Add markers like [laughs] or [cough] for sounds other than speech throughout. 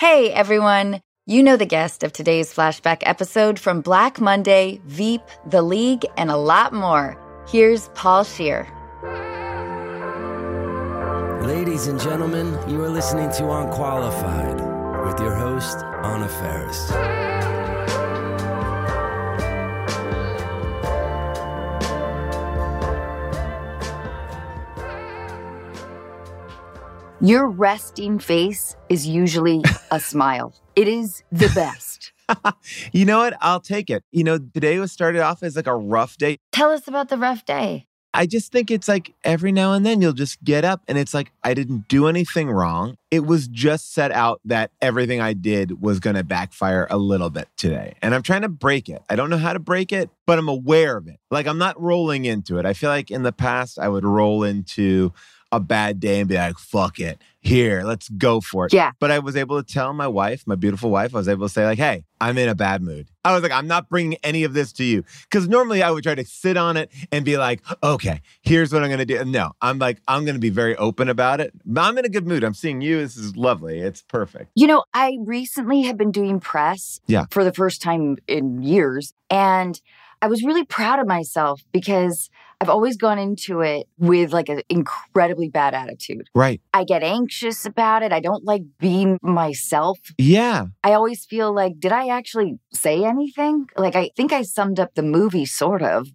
Hey, everyone. You know the guest of today's flashback episode from Black Monday, Veep, The League, and a lot more. Here's Paul Scheer. Ladies and gentlemen, you are listening to Unqualified with your host, Anna Faris. Your resting face is usually a [laughs] smile. It is the best. [laughs] you know what? I'll take it. You know, today was started off as like a rough day. Tell us about the rough day. I just think it's like every now and then you'll just get up and it's like, I didn't do anything wrong. It was just set out that everything I did was going to backfire a little bit today. And I'm trying to break it. I don't know how to break it, but I'm aware of it. Like I'm not rolling into it. I feel like in the past I would roll into, a bad day and be like, fuck it. Here, let's go for it. Yeah. But I was able to tell my wife, my beautiful wife, I was able to say, like, hey, I'm in a bad mood. I was like, I'm not bringing any of this to you. Cause normally I would try to sit on it and be like, okay, here's what I'm to do. No, I'm like, I'm to be very open about it. I'm in a good mood. I'm seeing you. This is lovely. It's perfect. You know, I recently have been doing press yeah. for the first time in years. And I was really proud of myself because I've always gone into it with like an incredibly bad attitude. Right. I get anxious about it. I don't like being myself. Yeah. I always feel like, did I actually say anything? Like, I think I summed up the movie sort of.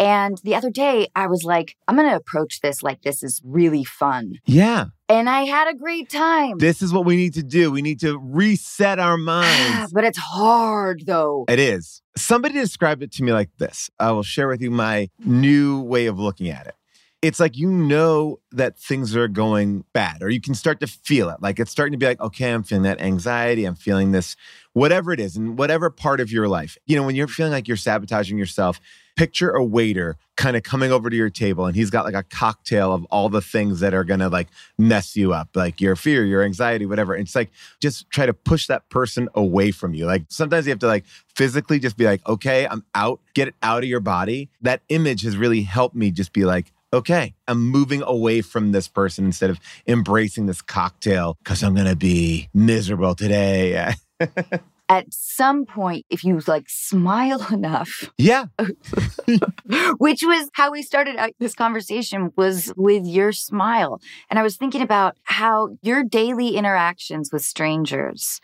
And the other day, I was like, I'm going to approach this like this is really fun. Yeah. And I had a great time. This is what we need to do. We need to reset our ah, minds. but it's hard though. It is. Somebody described it to me like this. I will share with you my new way of looking at it. It's like you know that things are going bad, or you can start to feel it. Like it's starting to be like, okay, I'm feeling that anxiety. I'm feeling this, whatever it is, in whatever part of your life. You know, when you're feeling like you're sabotaging yourself, picture a waiter kind of coming over to your table and he's got like a cocktail of all the things that are gonna like mess you up, like your fear, your anxiety, whatever. It's like just try to push that person away from you. Like sometimes you have to like physically just be like, okay, I'm out, get it out of your body. That image has really helped me just be like, okay, I'm moving away from this person instead of embracing this cocktail because I'm gonna be miserable today. [laughs] at some point, if you like smile [laughs] enough. Yeah. [laughs] which was how we started out this conversation was with your smile. And I was thinking about how your daily interactions with strangers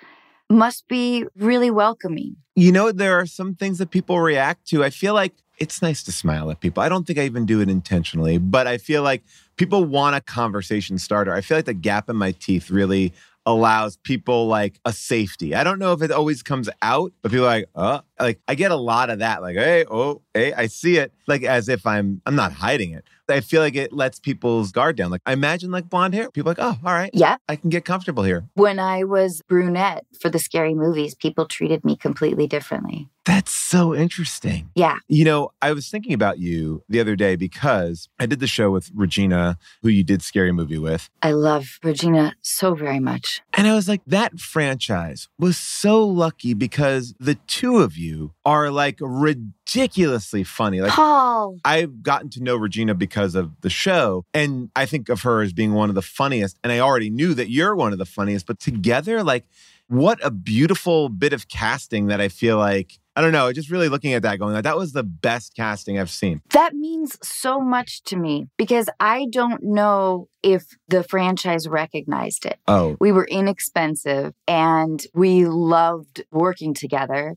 must be really welcoming. You know, there are some things that people react to. I feel like it's nice to smile at people. I don't think I even do it intentionally, but I feel like people want a conversation starter. I feel like the gap in my teeth really allows people like a safety. I don't know if it always comes out, but people are like, oh, like I get a lot of that. Like, hey, oh, hey, I see it. Like as if I'm I'm not hiding it. I feel like it lets people's guard down. Like I imagine like blonde hair. People like, oh, all right. Yeah. I can get comfortable here. When I was brunette for the scary movies, people treated me completely differently. That's so interesting. Yeah. You know, I was thinking about you the other day because I did the show with Regina, who you did Scary Movie with. I love Regina so very much. And I was like, that franchise was so lucky because the two of you are like ridiculously funny. Like Paul. I've gotten to know Regina because of the show. And I think of her as being one of the funniest. And I already knew that you're one of the funniest, but together, like, what a beautiful bit of casting that I feel like I don't know, just really looking at that going like that was the best casting I've seen. That means so much to me because I don't know if the franchise recognized it. Oh. We were inexpensive and we loved working together.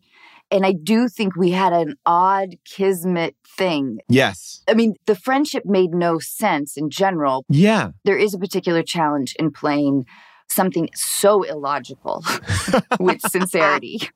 And I do think we had an odd kismet thing. Yes. I mean, the friendship made no sense in general. Yeah. There is a particular challenge in playing something so illogical [laughs] with sincerity.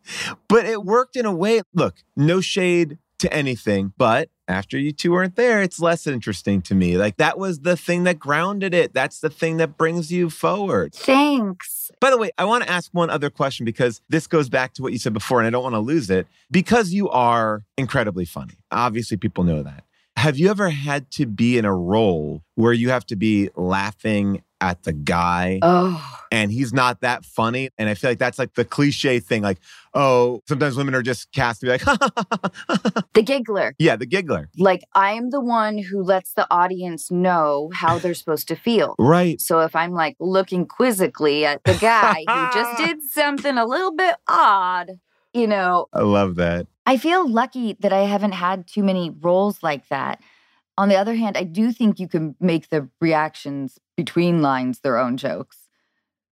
But it worked in a way. Look, no shade to anything. But after you two weren't there, it's less interesting to me. Like that was the thing that grounded it. That's the thing that brings you forward. Thanks. By the way, I want to ask one other question because this goes back to what you said before, and I don't want to lose it. Because you are incredibly funny, obviously, people know that. Have you ever had to be in a role where you have to be laughing at the guy Oh, and he's not that funny? And I feel like that's like the cliche thing like, oh, sometimes women are just cast to be like, [laughs] the giggler. yeah, the giggler. Like, I'm the one who lets the audience know how they're supposed to feel. Right. So if I'm like looking quizzically at the guy who just [laughs] did something a little bit odd, you know, I love that. I feel lucky that I haven't had too many roles like that. On the other hand, I do think you can make the reactions between lines their own jokes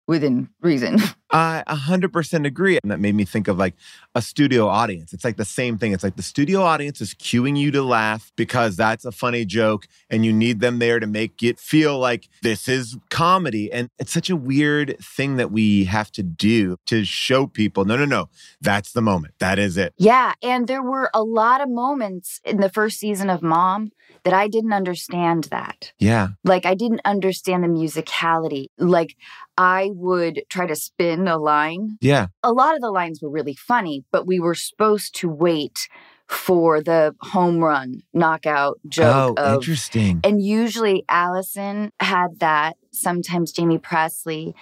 within reason. [laughs] I 100% agree. And that made me think of like a studio audience. It's like the same thing. It's like the studio audience is cueing you to laugh because that's a funny joke and you need them there to make it feel like this is comedy. And it's such a weird thing that we have to do to show people no, no, no, that's the moment. That is it. yeah. And there were a lot of moments in the first season of Mom that I didn't understand that. Yeah. Like, I didn't understand the musicality. Like, I would try to spin a line. Yeah. A lot of the lines were really funny, but we were supposed to wait for the home run knockout joke oh, of interesting. And usually Allison had that, sometimes Jaime Pressly,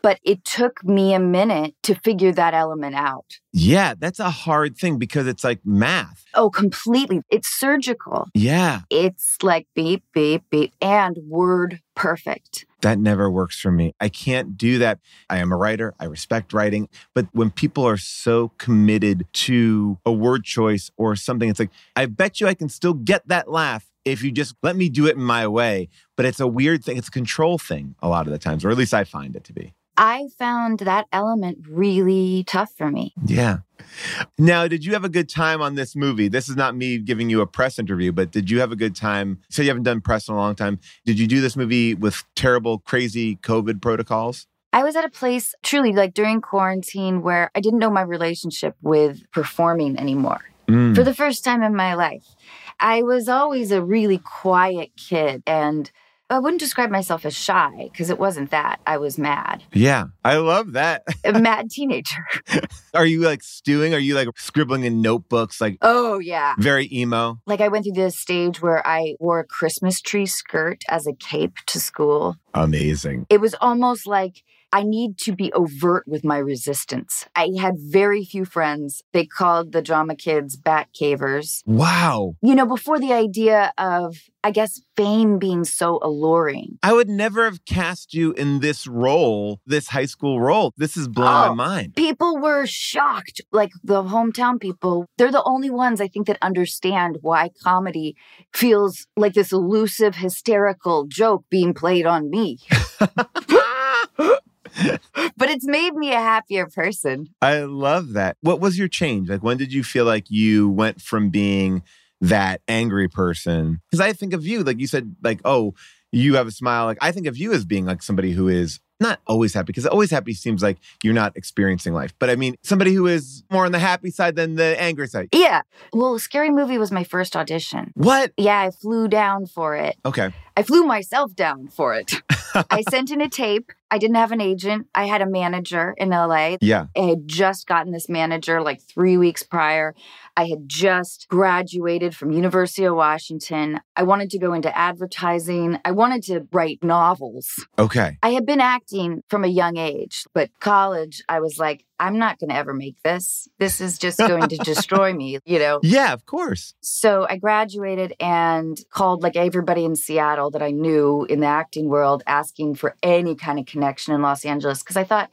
but it took me a minute to figure that element out. Yeah. That's a hard thing because it's like math. Oh, completely. It's surgical. Yeah. It's like beep, beep, beep, and word perfect. That never works for me. I can't do that. I am a writer. I respect writing. But when people are so committed to a word choice or something, it's like, I bet you I can still get that laugh if you just let me do it in my way. But it's a weird thing. It's a control thing a lot of the times, or at least I find it to be. I found that element really tough for me. Yeah. Now, did you have a good time on this movie? This is not me giving you a press interview, but did you have a good time? So you haven't done press in a long time. Did you do this movie with terrible, crazy COVID protocols? I was at a place truly like during quarantine where I didn't know my relationship with performing anymore. Mm. for the first time in my life. I was always a really quiet kid and I wouldn't describe myself as shy because it wasn't that. I was mad, Yeah, I love that. a [laughs] mad teenager. Are you like stewing? Are you like scribbling in notebooks, like Oh, yeah. very emo? Like I went through this stage where I wore a Christmas tree skirt as a cape to school. Amazing. It was almost like I need to be overt with my resistance. I had very few friends. They called the drama kids bat cavers. Wow. You know, before the idea of, I guess, fame being so alluring. I would never have cast you in this role, this high school role. This is blowing Oh. my mind. People were shocked. Like the hometown people, they're the only ones I think that understand why comedy feels like this elusive, hysterical joke being played on me. [laughs] [laughs] [laughs] But it's made me a happier person. I love that. What was your change? Like, when did you feel like you went from being that angry person? Because I think of you, like you said, like, oh, you have a smile. Like, I think of you as being like somebody who is not always happy, because always happy seems like you're not experiencing life. But I mean, somebody who is more on the happy side than the angry side. Yeah. Well, Scary Movie was my first audition. What? Yeah, I flew down for it. Okay. I flew myself down for it. [laughs] I sent in a tape. I didn't have an agent. I had a manager in LA. Yeah. I had just gotten this manager like three weeks prior. I had just graduated from University of Washington. I wanted to go into advertising. I wanted to write novels. Okay. I had been acting from a young age, but college, I was like, I'm not going to ever make this. This is just going to destroy me, you know? Yeah, of course. So I graduated and called like everybody in Seattle that I knew in the acting world asking for any kind of connection in Los Angeles because I thought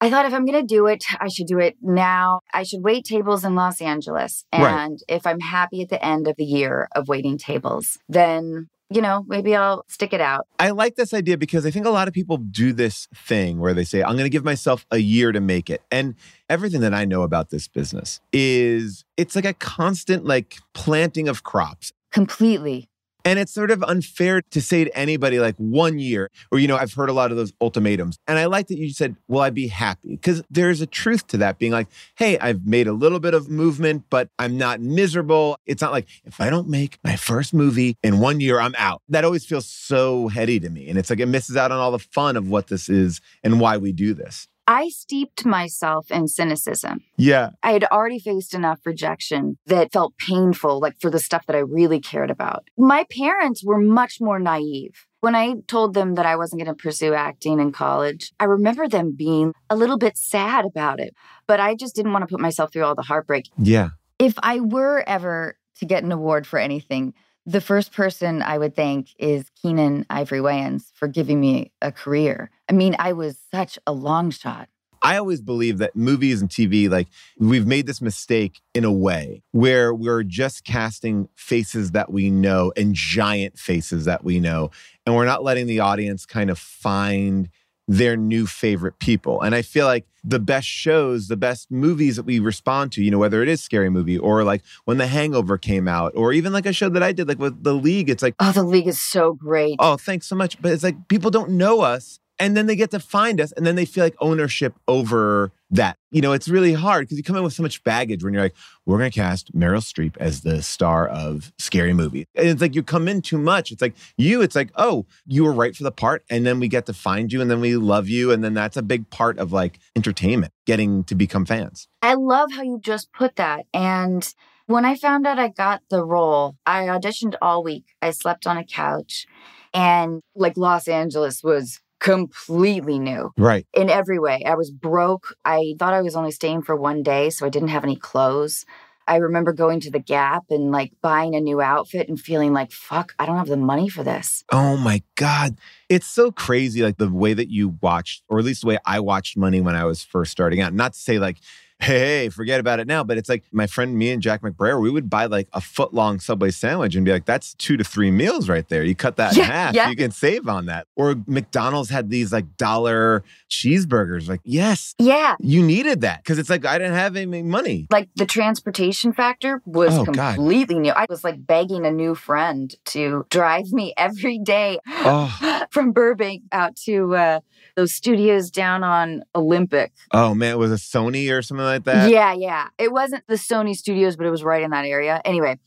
I thought if I'm going to do it, I should do it now. I should wait tables in Los Angeles. Right. And if I'm happy at the end of the year of waiting tables, then you know, maybe I'll stick it out. I like this idea because I think a lot of people do this thing where they say, I'm going to give myself a year to make it. And everything that I know about this business is it's like a constant like planting of crops. Completely. And it's sort of unfair to say to anybody like one year, or, you know, I've heard a lot of those ultimatums. And I like that you said, Will I be happy? Because there's a truth to that being like, Hey, I've made a little bit of movement, but I'm not miserable. It's not like if I don't make my first movie in one year, I'm out. That always feels so heady to me. And it's like it misses out on all the fun of what this is and why we do this. I steeped myself in cynicism. Yeah. I had already faced enough rejection that felt painful, like for the stuff that I really cared about. My parents were much more naive. When I told them that I wasn't going to pursue acting in college, I remember them being a little bit sad about it, but I just didn't want to put myself through all the heartbreak. Yeah. If I were ever to get an award for anything, the first person I would thank is Keenen Ivory Wayans for giving me a career. I mean, I was such a long shot. I always believe that movies and TV, like we've made this mistake in a way where we're just casting faces that we know and giant faces that we know. And we're not letting the audience kind of find their new favorite people. And I feel like the best shows, the best movies that we respond to, you know, whether it is scary movie or like when The Hangover came out, or even like a show that I did, like with The League, it's like, Oh, the league is so great. oh, thanks so much. But it's like people don't know us. And then they get to find us and then they feel like ownership over that. You know, it's really hard because you come in with so much baggage when you're like, we're going to cast Meryl Streep as the star of Scary Movie. And it's like you come in too much. It's like you, it's like, oh, you were right for the part. And then we get to find you and then we love you. And then that's a big part of like entertainment, getting to become fans. I love how you just put that. And when I found out I got the role, I auditioned all week. I slept on a couch and like Los Angeles was completely new Right. in every way. I was broke. I thought I was only staying for one day, so I didn't have any clothes. I remember going to the Gap and like buying a new outfit and feeling like, fuck, I don't have the money for this. Oh my God. It's so crazy, like the way that you watched, or at least the way I watched money when I was first starting out. Not to say like, hey, forget about it now, but it's like my friend, me and Jack McBrayer, we would buy like a foot long Subway sandwich and be like, that's two to three meals right there. You cut that in half, yeah. you can save on that. Or McDonald's had these like dollar cheeseburgers. Like, yes, Yeah. you needed that because it's like I didn't have any money. Like the transportation factor was Oh, God. completely new. I was like begging a new friend to drive me [laughs] every day Oh, [laughs] from Burbank out to uh, those studios down on Olympic. oh man, it was a Sony or something like that. Yeah, yeah. It wasn't the Sony studios, but it was right in that area. Anyway,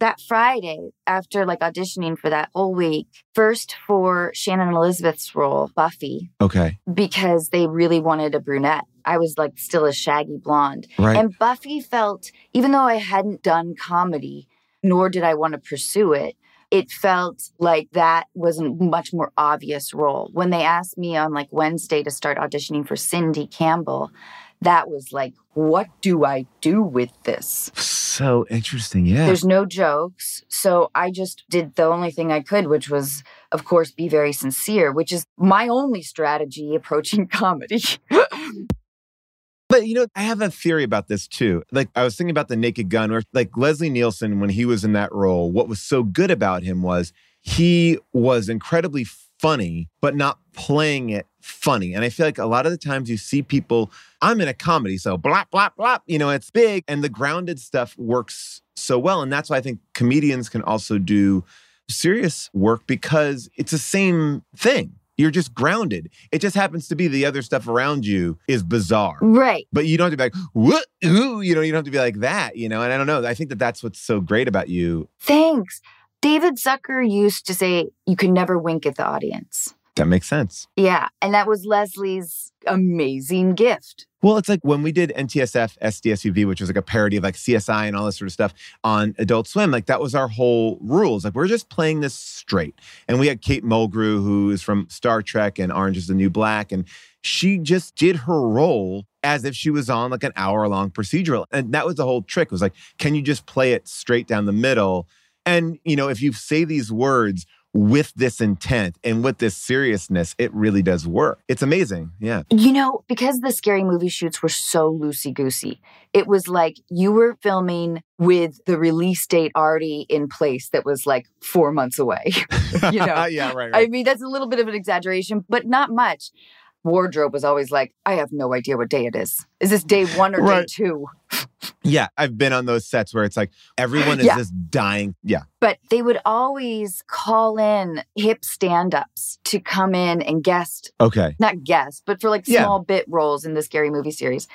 that Friday, after like auditioning for that whole week, first for Shannon Elizabeth's role, Buffy, Okay. because they really wanted a brunette. I was like still a shaggy blonde. Right. And Buffy felt, even though I hadn't done comedy, nor did I want to pursue it, it felt like that was a much more obvious role. When they asked me on like Wednesday to start auditioning for Cindy Campbell, that was like, what do I do with this? so interesting. Yeah. There's no jokes. So I just did the only thing I could, which was, of course, be very sincere, which is my only strategy approaching [laughs] comedy. But you know, I have a theory about this too. Like I was thinking about the Naked Gun, where like Leslie Nielsen, when he was in that role, what was so good about him was he was incredibly funny, but not playing it funny. And I feel like a lot of the times you see people, I'm in a comedy, so blap, blap, blap, you know, it's big. And the grounded stuff works so well. And that's why I think comedians can also do serious work because it's the same thing. You're just grounded. It just happens to be the other stuff around you is bizarre. right. But you don't have to be like, what? Ooh, you know, you don't have to be like that, you know? And I don't know. I think that that's what's so great about you. Thanks. David Zucker used to say, you can never wink at the audience. That makes sense. Yeah. And that was Leslie's amazing gift. Well, it's like when we did NTSF SDSUV, which was like a parody of like CSI and all this sort of stuff on Adult Swim, like that was our whole rules. Like we're just playing this straight. And we had Kate Mulgrew, who is from Star Trek and Orange is the New Black. And she just did her role as if she was on like an hour long procedural. And that was the whole trick was like, can you just play it straight down the middle? And, you know, if you say these words with this intent and with this seriousness, it really does work. It's amazing. Yeah. You know, because the scary movie shoots were so loosey goosey, it was like you were filming with the release date already in place that was like four months away. [laughs] you know, [laughs] yeah, right, I mean, that's a little bit of an exaggeration, but not much. Wardrobe was always like, I have no idea what day it is. Is this day one or Right. day two? Yeah, I've been on those sets where it's like everyone is Yeah. just dying. Yeah. But they would always call in hip stand ups to come in and guest, Okay. not guest, but for like Yeah. small bit roles in the scary movie series.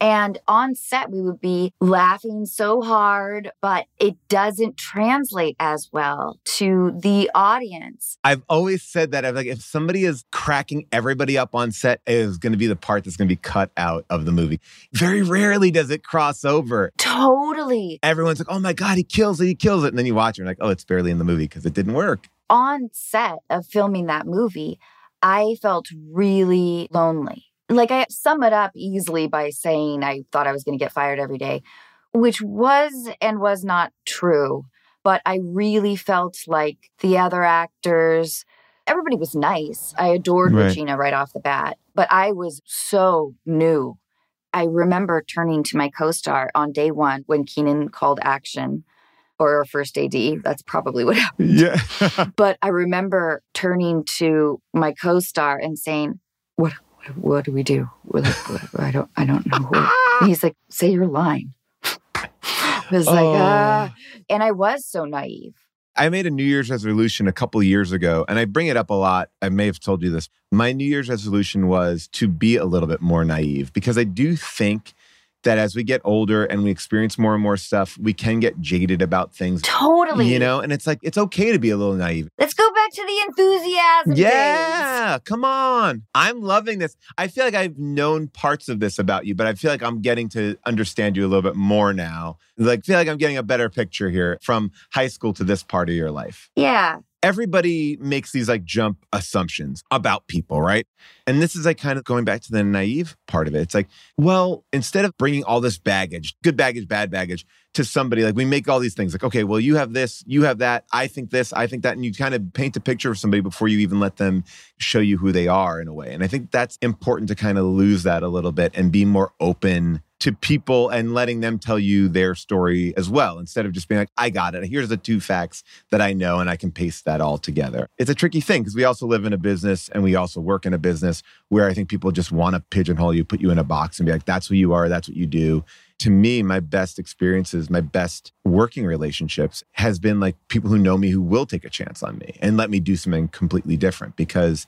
And on set, we would be laughing so hard, but it doesn't translate as well to the audience. I've always said that. I'm like, if somebody is cracking everybody up on set, it is going to be the part that's going to be cut out of the movie. Very rarely does it cross over. Totally. Everyone's like, oh my God, he kills it, he kills it. And then you watch it and you're like, oh, it's barely in the movie because it didn't work. on set of filming that movie, I felt really lonely. Like I sum it up easily by saying I thought I was going to get fired every day, which was and was not true. But I really felt like the other actors, everybody was nice. I adored Right. Regina right off the bat, but I was so new. I remember turning to my co star on day one when Keenen called action or our first AD. That's probably what [laughs] happened. Yeah. [laughs] But I remember turning to my co-star and saying, "What? What do we do? Like, "What- I don't. I don't know." What. [laughs] He's like, "Say your line." I was like, Oh. ah. And I was so naive. I made a New Year's resolution a couple years ago, and I bring it up a lot. I may have told you this. My New Year's resolution was to be a little bit more naive because I do think that as we get older and we experience more and more stuff, we can get jaded about things. Totally. You know, and it's like, it's okay to be a little naive. Let's go back to the enthusiasm. days. Yeah, come on. I'm loving this. I feel like I've known parts of this about you, but I feel like I'm getting to understand you a little bit more now. Like, feel like I'm getting a better picture here from high school to this part of your life. Yeah. Everybody makes these like jump assumptions about people, right? And this is like kind of going back to the naive part of it. It's like, well, instead of bringing all this baggage, good baggage, bad baggage, to somebody, like we make all these things like, okay, well, you have this, you have that, I think this, I think that. And you kind of paint a picture of somebody before you even let them show you who they are in a way. And I think that's important to kind of lose that a little bit and be more open to people and letting them tell you their story as well, instead of just being like, I got it. Here's the two facts that I know and I can paste that all together. It's a tricky thing because we also live in a business and we also work in a business where I think people just want to pigeonhole you, put you in a box and be like, that's who you are, that's what you do. To me, my best experiences, my best working relationships has been like people who know me who will take a chance on me and let me do something completely different because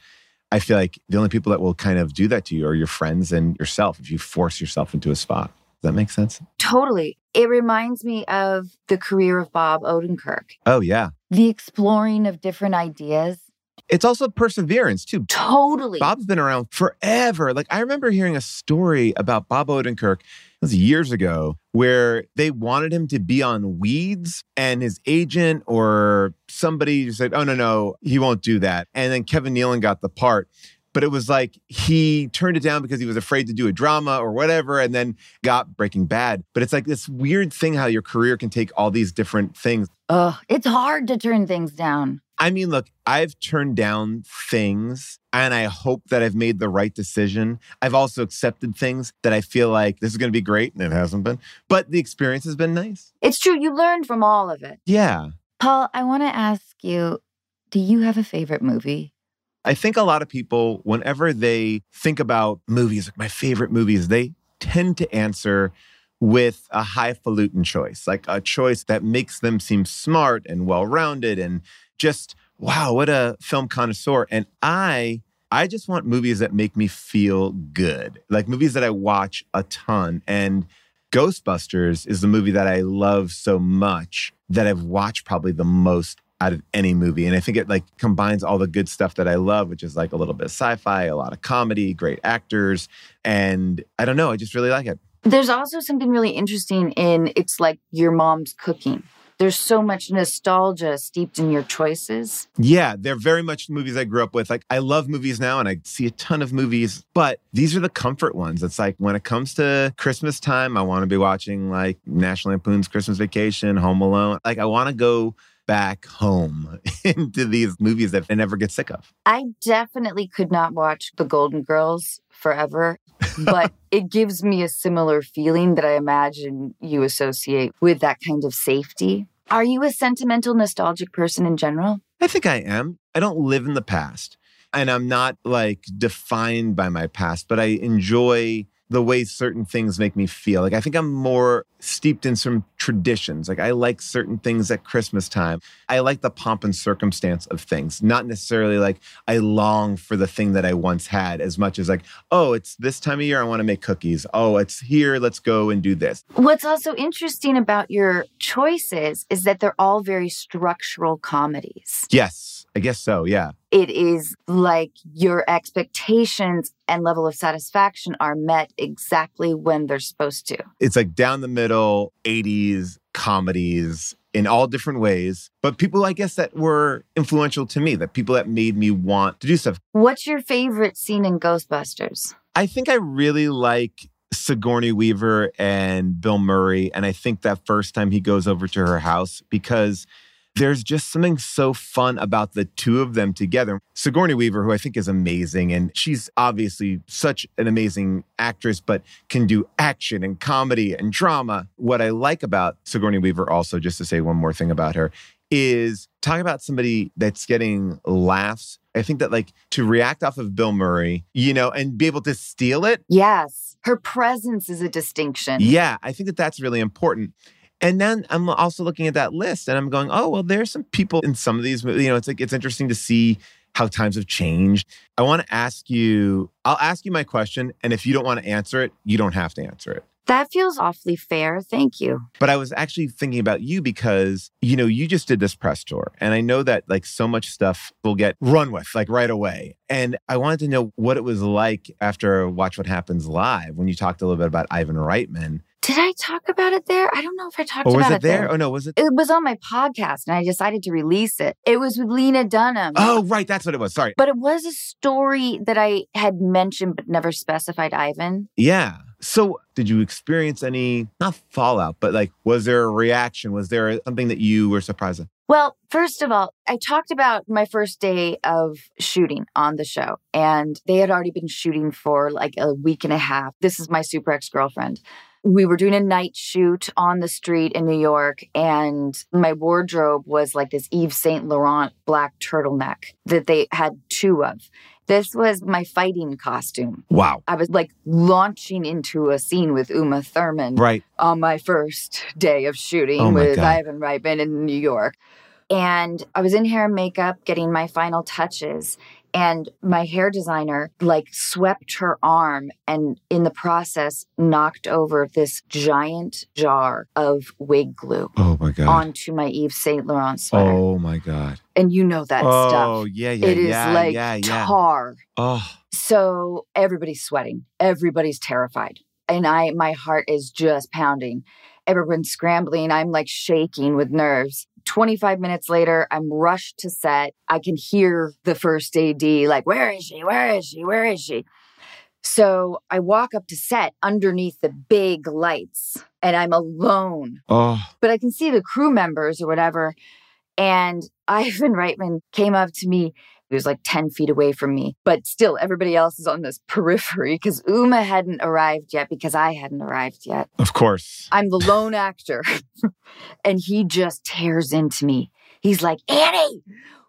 I feel like the only people that will kind of do that to you are your friends and yourself if you force yourself into a spot. Does that make sense? Totally. It reminds me of the career of Bob Odenkirk. Oh, yeah. The exploring of different ideas. It's also perseverance, too. Totally. Bob's been around forever. Like, I remember hearing a story about Bob Odenkirk, was years ago, where they wanted him to be on Weeds, and his agent or somebody said, Oh, no, no, he won't do that. And then Kevin Nealon got the part. But it was like he turned it down because he was afraid to do a drama or whatever, and then got Breaking Bad. But it's like this weird thing how your career can take all these different things. Ugh, it's hard to turn things down. I mean, look, I've turned down things and I hope that I've made the right decision. I've also accepted things that I feel like this is going to be great and it hasn't been, but the experience has been nice. It's true. You learned from all of it. Yeah. Paul, I want to ask you do you have a favorite movie? I think a lot of people, whenever they think about movies, like my favorite movies, they tend to answer with a highfalutin choice, like a choice that makes them seem smart and well rounded and just, wow, what a film connoisseur. And I, I just want movies that make me feel good, like movies that I watch a ton. And Ghostbusters is the movie that I love so much that I've watched probably the most out of any movie. And I think it like combines all the good stuff that I love, which is like a little bit of sci-fi, a lot of comedy, great actors. And I don't know, I just really like it. There's also something really interesting in it's like your mom's cooking. There's so much nostalgia steeped in your choices. Yeah, they're very much movies I grew up with. Like I love movies now and I see a ton of movies, but these are the comfort ones. It's like when it comes to Christmas time, I want to be watching like National Lampoon's Christmas Vacation, Home Alone. Like I want to go back home [laughs] into these movies that I never get sick of. I definitely could not watch The Golden Girls forever, but [laughs] it gives me a similar feeling that I imagine you associate with that kind of safety. Are you a sentimental, nostalgic person in general? I think I am. I don't live in the past and I'm not like defined by my past, but I enjoy the way certain things make me feel. Like I think I'm more steeped in some traditions. Like I like certain things at Christmas time. I like the pomp and circumstance of things, not necessarily like I long for the thing that I once had as much as like, oh, it's this time of year I want to make cookies. Oh, it's here, let's go and do this. What's also interesting about your choices is that they're all very structural comedies. Yes, I guess so. Yeah. It is like your expectations and level of satisfaction are met exactly when they're supposed to. It's like down the middle 80s comedies in all different ways, but people, I guess, that were influential to me, that people that made me want to do stuff. What's your favorite scene in Ghostbusters? I think I really like Sigourney Weaver and Bill Murray. And I think that first time he goes over to her house because there's just something so fun about the two of them together. Sigourney Weaver, who I think is amazing, and she's obviously such an amazing actress, but can do action and comedy and drama. What I like about Sigourney Weaver, also, just to say one more thing about her, is talking about somebody that's getting laughs. I think that, like, to react off of Bill Murray, you know, and be able to steal it. Yes. Her presence is a distinction. Yeah. I think that that's really important. And then I'm also looking at that list and I'm going, oh, well, there's some people in some of these movies. You know, it's like, it's interesting to see how times have changed. I want to ask you, I'll ask you my question. And if you don't want to answer it, you don't have to answer it. That feels awfully fair. Thank you. But I was actually thinking about you because, you know, you just did this press tour. And I know that like so much stuff will get run with like right away. And I wanted to know what it was like after Watch What Happens Live when you talked a little bit about Ivan Reitman did I talk about it there? I don't know if I talked or was about it, there. Oh no, was it? It was on my podcast and I decided to release it. It was with Lena Dunham. Oh, right. That's what it was. Sorry. But it was a story that I had mentioned but never specified Ivan. Yeah. So, did you experience any, not fallout, but like, was there a reaction? Was there something that you were surprised at? Well, first of all, I talked about my first day of shooting on the show, and they had already been shooting for like a week and a half. This is my super ex girlfriend we were doing a night shoot on the street in New York, and my wardrobe was like this Yves Saint Laurent black turtleneck that they had two of. This was my fighting costume. Wow. I was like launching into a scene with Uma Thurman right. on my first day of shooting oh with God. Ivan Reitman in New York. And I was in hair and makeup getting my final touches and my hair designer like swept her arm and in the process knocked over this giant jar of wig glue oh my god onto my Yves Saint Laurent sweater. Oh my god. And you know that oh, stuff. Oh yeah, yeah, It is yeah, like yeah, yeah. tar. Oh. So everybody's sweating. Everybody's terrified. And I my heart is just pounding. Everyone's scrambling. I'm like shaking with nerves. 25 minutes later, I'm rushed to set. I can hear the first AD like, Where is she? Where is she? Where is she? So I walk up to set underneath the big lights and I'm alone. Oh. But I can see the crew members or whatever. And [laughs] Ivan Reitman came up to me. He was like 10 feet away from me, but still everybody else is on this [laughs] periphery because Uma hadn't arrived yet because I hadn't arrived yet. Of course. I'm the lone actor. [laughs] and he just tears into me. He's like, Annie,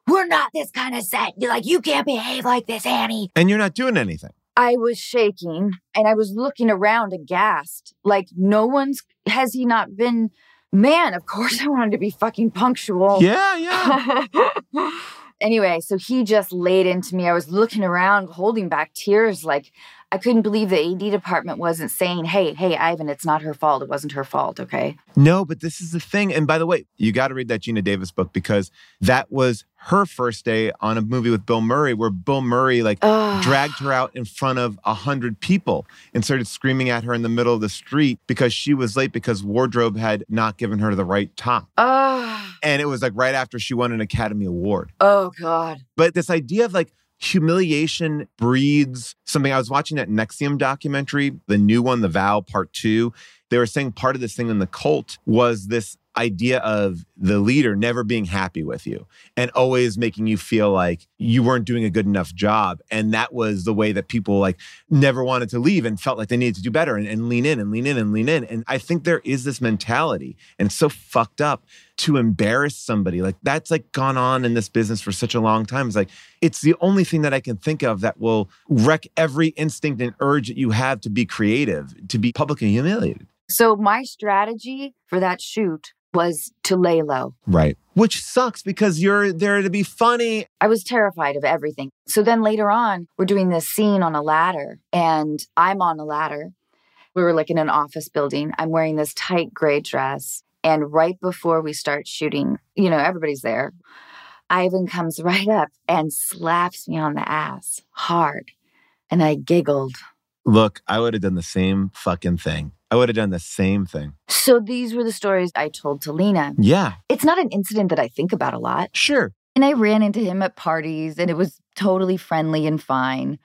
we're not this kind of set. You're like, you can't behave like this, Annie. And you're not doing anything. I was shaking and I was looking around aghast. Like, no one's, has he not been, man, of course I wanted to be fucking punctual. Yeah, yeah. [laughs] anyway, so he just laid into me. I was looking around, holding back tears. Like, I couldn't believe the AD department wasn't saying, hey, hey, Ivan, it's not her fault. It wasn't her fault. Okay. No, but this is the thing. And by the way, you got to read that Geena Davis book because that was her first day on a movie with Bill Murray, where Bill Murray like Ugh. dragged her out in front of a hundred people and started screaming at her in the middle of the street because she was late because wardrobe had not given her the right top. Oh, And it was like right after she won an Academy Award. oh God. But this idea of like humiliation breeds something. I was watching that NXIVM documentary, the new one, The Vow Part Two. They were saying part of this thing in the cult was this idea of the leader never being happy with you and always making you feel like you weren't doing a good enough job. And that was the way that people like never wanted to leave and felt like they needed to do better and, and lean in and lean in and lean in. And I think there is this mentality and it's so fucked up to embarrass somebody. Like that's like gone on in this business for such a long time. It's like, it's the only thing that I can think of that will wreck every instinct and urge that you have to be creative, to be publicly humiliated. So my strategy for that shoot was to lay low. Right. Which sucks because you're there to be funny. I was terrified of everything. So then later on, we're doing this scene on a ladder, and I'm on a ladder. We were like in an office building. I'm wearing this tight gray dress. And right before we start shooting, you know, everybody's there. Ivan comes [laughs] right up and slaps me on the ass hard. And I giggled. Look, I would have done the same fucking thing. I would have done the same thing. So these were the stories I told to Lena. Yeah. It's not an incident that I think about a lot. Sure. And I ran into him at parties and it was totally friendly and fine.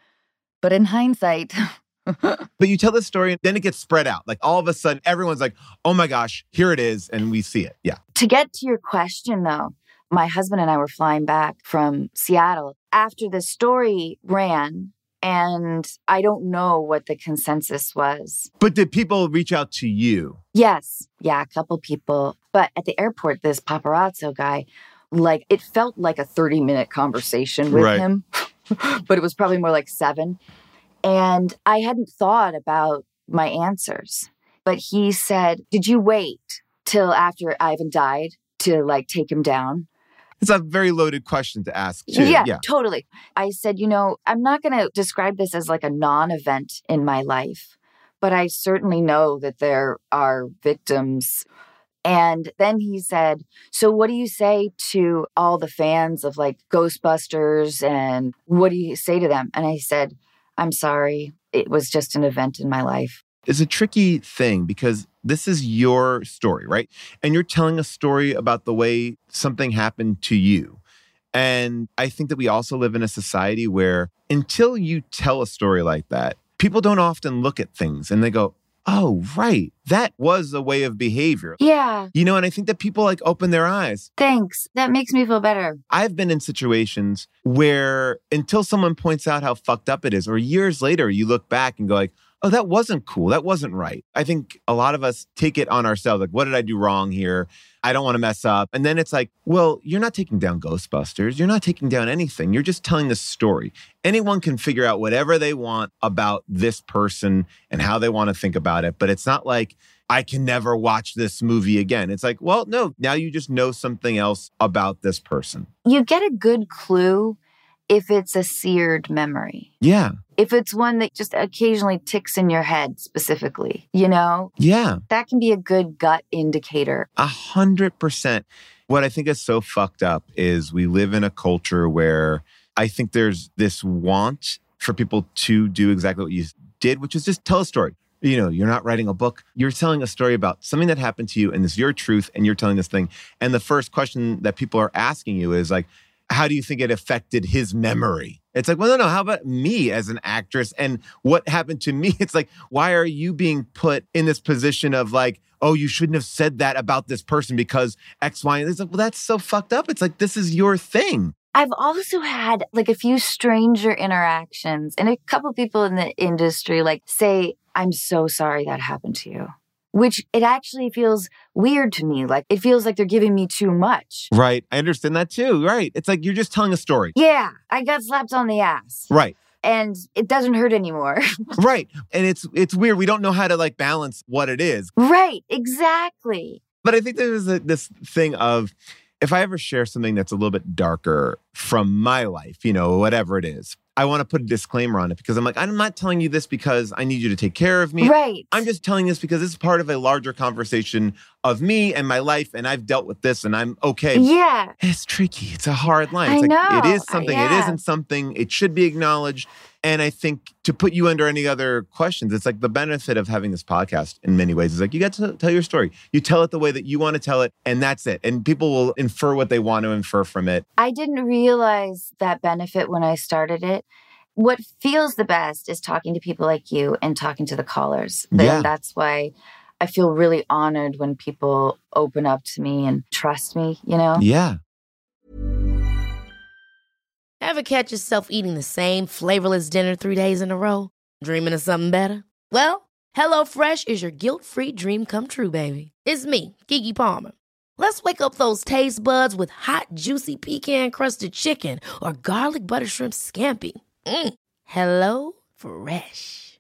But in hindsight, [laughs] but you tell this story and then it gets spread out. Like all of a sudden, everyone's like, oh my gosh, here it is. And we see it. Yeah. To get to your question, though, my husband and I were flying back from Seattle after the story ran. And I don't know what the consensus was. But did people reach out to you? Yes. Yeah, a couple people. But at the airport, this paparazzo guy, like, it felt like a 30 minute conversation with Right. him, [laughs] but it was probably more like seven. And I hadn't thought about my answers. But he said, Did you wait till after Ivan died to like take him down? It's a very loaded question to ask, too. Yeah, totally. I said, you know, I'm not going to describe this as like a non event in my life, but I certainly know that there are victims. And then he said, So, what do you say to all the fans of like Ghostbusters? And what do you say to them? And I said, I'm sorry. It was just an event in my life. It's a tricky thing because this is your story, right? And you're telling a story about the way something happened to you. And I think that we also live in a society where until you tell a story like that, people don't often look at things and they go, oh, right, that was a way of behavior. Yeah, You know, and I think that people like open their eyes. thanks. That makes me feel better. I've been in situations where until someone points out how fucked up it is, or years later, you look back and go like, oh, that wasn't cool. That wasn't right. I think a lot of us take it on ourselves. Like, what did I do wrong here? I don't want to mess up. And then it's like, well, you're not taking down Ghostbusters. You're not taking down anything. You're just telling the story. Anyone can figure out whatever they want about this person and how they want to think about it. But it's not like, I can never watch this movie again. It's like, well, no, now you just know something else about this person. You get a good clue if it's a seared memory. Yeah. if it's one that just occasionally ticks in your head specifically, you know, Yeah. that can be a good gut indicator. A hundred percent. What I think is so fucked up is we live in a culture where I think there's this want for people to do exactly what you did, which is just tell a story. You know, you're not writing a book. You're telling a story about something that happened to you and it's your truth and you're telling this thing. And the first question that people are asking you is like, how do you think it affected his memory? It's like, well, no, no. How about me as an actress and what happened to me? [laughs] It's like, why are you being put in this position of like, oh, you shouldn't have said that about this person because X, Y, and it's like, well, that's so fucked up. It's like, this is your thing. I've also had like a few stranger interactions and a couple people in the industry like say, I'm so sorry that happened to you. Which it actually feels weird to me. Like it feels like they're giving me too much. Right. I understand that too. Right. It's like you're just telling a story. Yeah, I got slapped on the ass Right. and it doesn't hurt anymore. [laughs] Right. And it's it's weird. We don't know how to like balance what it is. right, exactly. But I think there's a, this thing of if I ever share something that's a little bit darker from my life, you know, whatever it is, I want to put a disclaimer on it because I'm like, I'm not telling you this because I need you to take care of me. right. I'm just telling this because this is part of a larger conversation of me and my life, and I've dealt with this, and I'm okay. Yeah. It's tricky. It's a hard line. It's I like know. is something. It Yeah. isn't something. It should be acknowledged. And I think to put you under any other questions, it's like the benefit of having this podcast in many ways is like you get to tell your story. You tell it the way that you want to tell it, and that's it. And people will infer what they want to infer from it. I didn't realize that benefit when I started it. What feels the best is talking to people like you and talking to the callers. Yeah. That's why I feel really honored when people open up to me and trust me, you know? Yeah. Ever catch yourself eating the same flavorless dinner three days in a row? Dreaming of something better? Well, HelloFresh is your guilt free dream come true, baby. It's me, Keke Palmer. Let's wake up those taste buds with hot, juicy pecan crusted chicken or garlic butter shrimp scampi. Mm. Hello Fresh.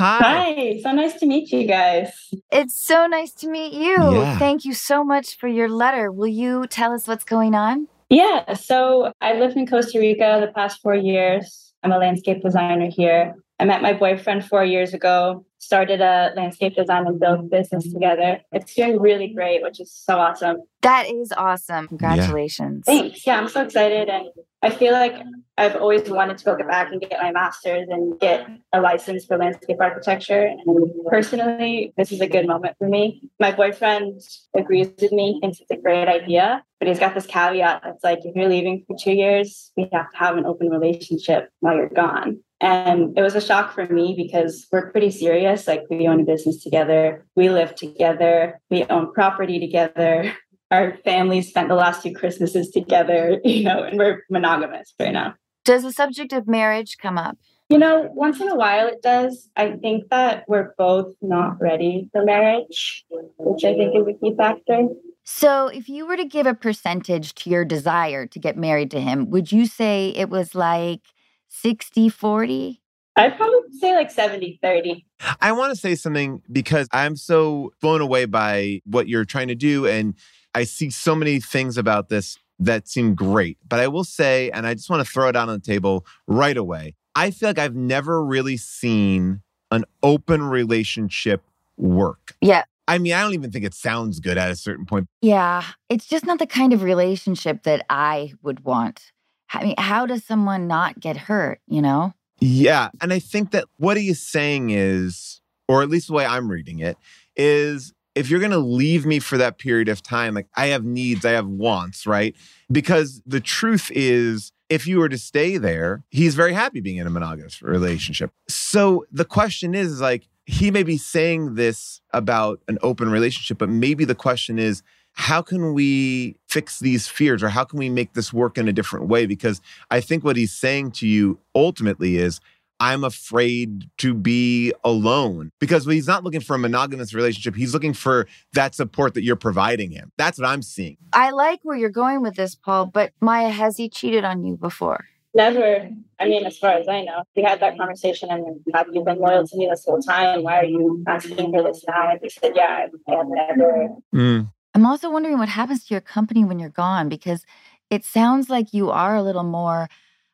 Hi. Hi, so nice to meet you guys. It's so nice to meet you. Yeah. Thank you so much for your letter. Will you tell us what's going on? Yeah, so I lived in Costa Rica the past four years. I'm a landscape designer here. I met my boyfriend four years ago, started a landscape design and build business together. It's doing really great, which is so awesome. That is awesome. Congratulations. Thanks. Yeah, I'm so excited. And I feel like I've always wanted to go back and get my master's and get a license for landscape architecture. And personally, this is a good moment for me. My boyfriend agrees with me, thinks it's a great idea, but he's got this caveat that's like, if you're leaving for two years, we have to have an open relationship while you're gone. And it was a shock for me because we're pretty serious. Like, we own a business together, we live together, we own property together. [laughs] Our families spent the last two Christmases together, [laughs] you know, and we're monogamous right now. Does the subject of marriage come up? You know, once in a while it does. I think that we're both not ready for marriage, which I think is a key factor. So, if you were to give a percentage to your desire to get married to him, would you say it was like 60 40? I'd probably say like 70 30. I want to say something because I'm so blown away by what you're trying to do. And I see so many things about this that seem great. But I will say, and I just want to throw it out on the table right away, I feel like I've never really seen an open relationship work. Yeah. I mean, I don't even think it sounds good at a certain point. Yeah, it's just not the kind of relationship that I would want. I mean, how does someone not get hurt, you know? Yeah. And I think that what he is saying is, or at least the way I'm reading it, is if you're going to leave me for that period of time, like I have needs, I have wants, right? Because the truth is, if you were to stay there, he's very happy being in a monogamous relationship. So the question is, is like, he may be saying this about an open relationship, but maybe the question is, how can we fix these fears or how can we make this work in a different way? Because I think what he's saying to you ultimately is, I'm afraid to be alone because he's not looking for a monogamous relationship. He's looking for that support that you're providing him. That's what I'm seeing. I like where you're going with this, Paul, but Mya, has he cheated on you before? Never. I mean, as far as I know, we had that conversation and have you been loyal to me this whole time? Why are you asking for this now? And he said, Yeah, I have never. Mm. I'm also wondering what happens to your company when you're gone because it sounds like you are a little more,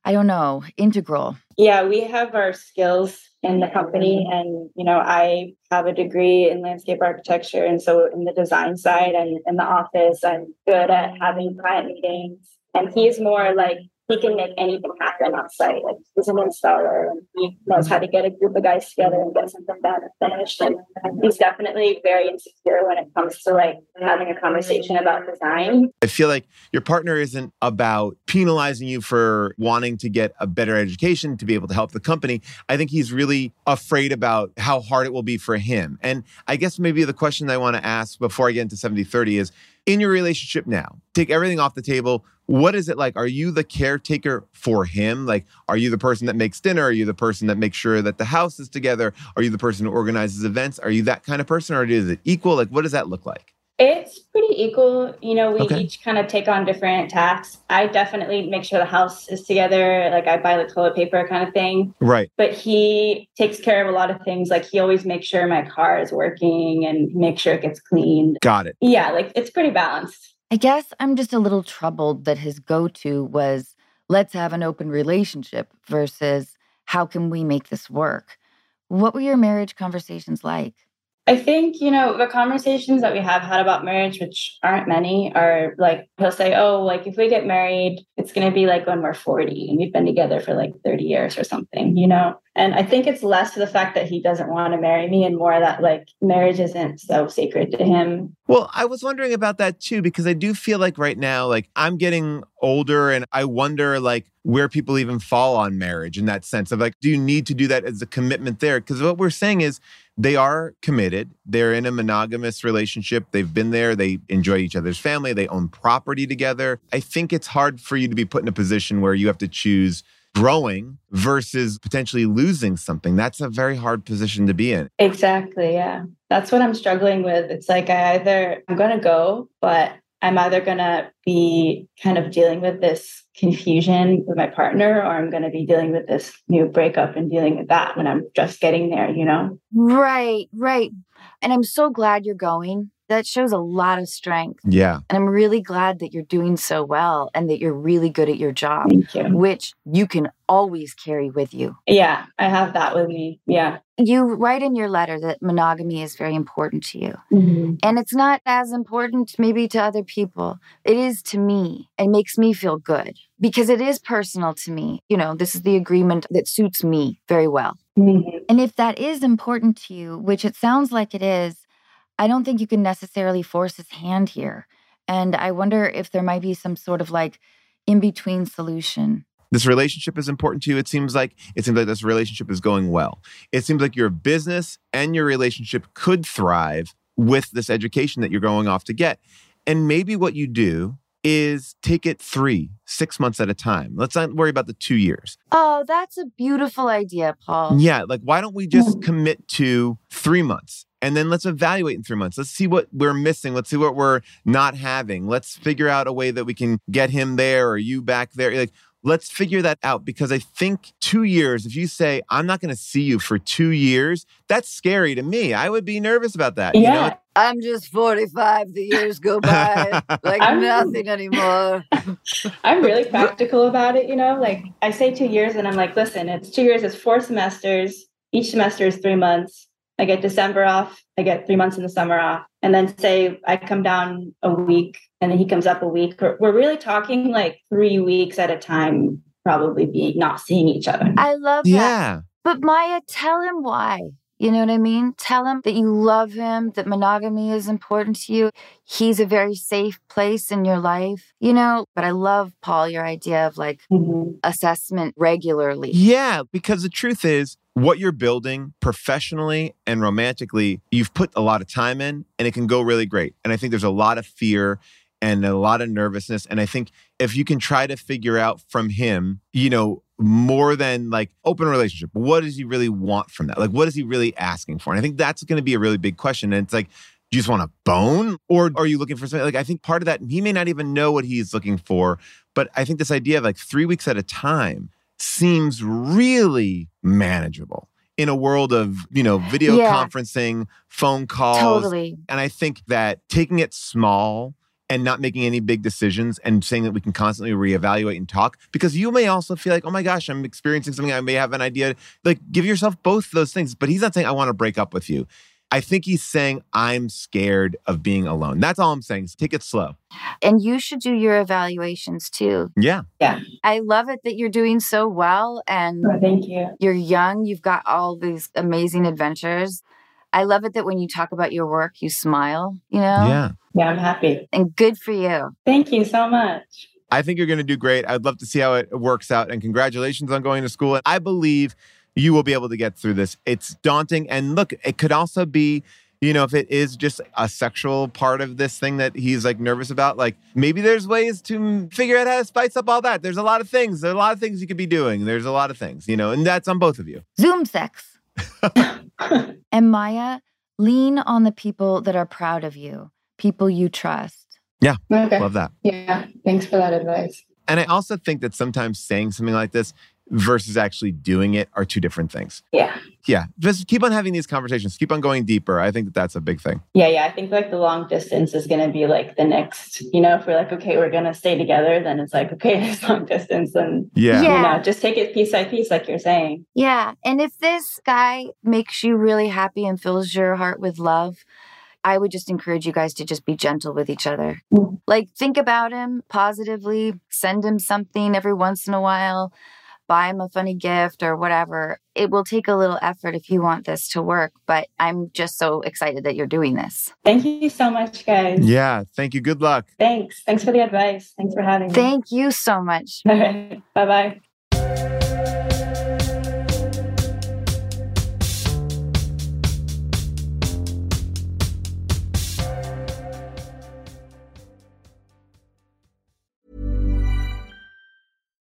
I don't know, integral. Yeah, we have our skills in the company, and you know, I have a degree in landscape architecture, and so in the design side and in the office, I'm good at having client meetings. And he's more like he can make anything happen on site. Like he's an installer and he knows how to get a group of guys together and get something done and finished. And he's definitely very insecure when it comes to like having a conversation about design. I feel like your partner isn't about penalizing you for wanting to get a better education to be able to help the company. I think he's really afraid about how hard it will be for him. And I guess maybe the question I want to ask before I get into 70 30 is In your relationship now, take everything off the table. What is it like? Are you the caretaker for him? Like, are you the person that makes dinner? Are you the person that makes sure that the house is together? Are you the person who organizes events? Are you that kind of person or is it equal? Like, what does that look like? It's pretty equal. You know, we Okay. each kind of take on different tasks. I definitely make sure the house is together, like I buy the toilet paper kind of thing. Right. But he takes care of a lot of things. Like he always makes sure my car is working and make sure it gets cleaned. Got it. Yeah, like it's pretty balanced. I guess I'm just a little troubled that his go to was let's have an open relationship versus how can we make this work? What were your marriage conversations like? I think, you know, the conversations that we have had about marriage, which aren't many, are like, he'll say, oh, like if we get married, it's going to be like when we're 40 and we've been together for like 30 years or something, you know? And I think it's less the fact that he doesn't want to marry me and more that like marriage isn't so sacred to him. Well, I was wondering about that too, because I do feel like right now, like I'm getting older and I wonder like where people even fall on marriage in that sense of like, do you need to do that as a commitment there? Because what we're saying is they are committed. They're in a monogamous relationship. They've been there. They enjoy each other's family. They own property together. I think it's hard for you to be put in a position where you have to choose growing versus potentially losing something. That's a very hard position to be in. Exactly. Yeah. That's what I'm struggling with. It's like I either, I'm going to go, but I'm either going to be kind of dealing with this confusion with my partner, or I'm going to be dealing with this new breakup and dealing with that when I'm just getting there, you know? Right, right. And I'm so glad you're going. That shows a lot of strength. Yeah. And I'm really glad that you're doing so well and that you're really good at your job, Thank you. which you can always carry with you. Yeah, I have that with me. Yeah. You write in your letter that monogamy is very important to you. And it's not as important maybe to other people. It is to me. It makes me feel good because it is personal to me. You know, this is the agreement that suits me very well. Mhm. And if that is important to you, which it sounds like it is, I don't think you can necessarily force his hand here. And I wonder if there might be some sort of like in between solution. this relationship is important to you. It seems like it seems like this relationship is going well. It seems like your business and your relationship could thrive with this education that you're going off to get. And maybe what you do is take it three, six months at a time. Let's not worry about the two years. Oh, that's a beautiful idea, Paul. Yeah, like why don't we just hmm. commit to three months and then let's evaluate in three months. Let's see what we're missing. Let's see what we're not having. Let's figure out a way that we can get him there or you back there. Like, let's figure that out because I think two years, if you say, I'm not going to see you for two years, that's scary to me. I would be nervous about that. You know? Yeah. I'm just 45. The years go by [laughs] like I'm- nothing anymore. [laughs] I'm really practical about it, you know? Like I say two years and I'm like, listen, it's two years, it's four semesters. Each semester is three months. I get December off. I get three months in the summer off. And then say I come down a week and then he comes up a week. We're, we're really talking like three weeks at a time, probably being not seeing each other. I love that. Yeah. But Mya, tell him why. You know what I mean? Tell him that you love him, that monogamy is important to you. He's a very safe place in your life, you know? But I love, Paul, your idea of like Mhm. assessment regularly. Yeah, because the truth is, what you're building professionally and romantically, you've put a lot of time in and it can go really great. And I think there's a lot of fear and a lot of nervousness. And I think if you can try to figure out from him, you know, more than like open relationship, what does he really want from that? Like, what is he really asking for? And I think that's going to be a really big question. And it's like, do you just want a bone or are you looking for something? Like, I think part of that, he may not even know what he's looking for. But I think this idea of like three weeks at a time seems really manageable in a world of, you know, video Yeah. conferencing, phone calls. Totally. And I think that taking it small and not making any big decisions and saying that we can constantly reevaluate and talk because you may also feel like, oh my gosh, I'm experiencing something. I may have an idea. Like, give yourself both those things. But he's not saying, I want to break up with you. I think he's saying, I'm scared of being alone. That's all I'm saying. Take it slow. And you should do your evaluations too. Yeah. Yeah. I love it that you're doing so well and Oh, thank you. you're young. You've got all these amazing adventures. I love it that when you talk about your work, you smile, you know? Yeah. Yeah, I'm happy. And good for you. Thank you so much. I think you're going to do great. I'd love to see how it works out. And congratulations on going to school. And I believe you will be able to get through this. It's daunting. And look, it could also be You know, if it is just a sexual part of this thing that he's like nervous about, like maybe there's ways to figure out how to spice up all that. There's a lot of things. There's a lot of things you could be doing. There's a lot of things, you know, and that's on both of you. Zoom sex. [laughs] [laughs] and Mya, lean on the people that are proud of you, people you trust. Yeah. Okay. Love that. Yeah. Thanks for that advice. And I also think that sometimes saying something like this versus actually doing it are two different things. Yeah. Yeah. Just keep on having these conversations, keep on going deeper. I think that that's a big thing. Yeah. Yeah. I think like the long distance is going to be like the next, you know, if we're like, okay, we're going to stay together, then it's like, okay, [laughs] it's long distance. And, Yeah. you Yeah. know, just take it piece by piece, like you're saying. Yeah. And if this guy makes you really happy and fills your heart with love, I would just encourage you guys to just be gentle with each other. Mhm. Like, think about him positively, send him something every once in a while, buy him a funny gift or whatever. It will take a little effort if you want this to work, but I'm just so excited that you're doing this. Thank you so much, guys. Yeah. Thank you. Good luck. Thanks. Thanks for the advice. Thanks for having me. Thank you so much. [laughs] All right. Bye bye.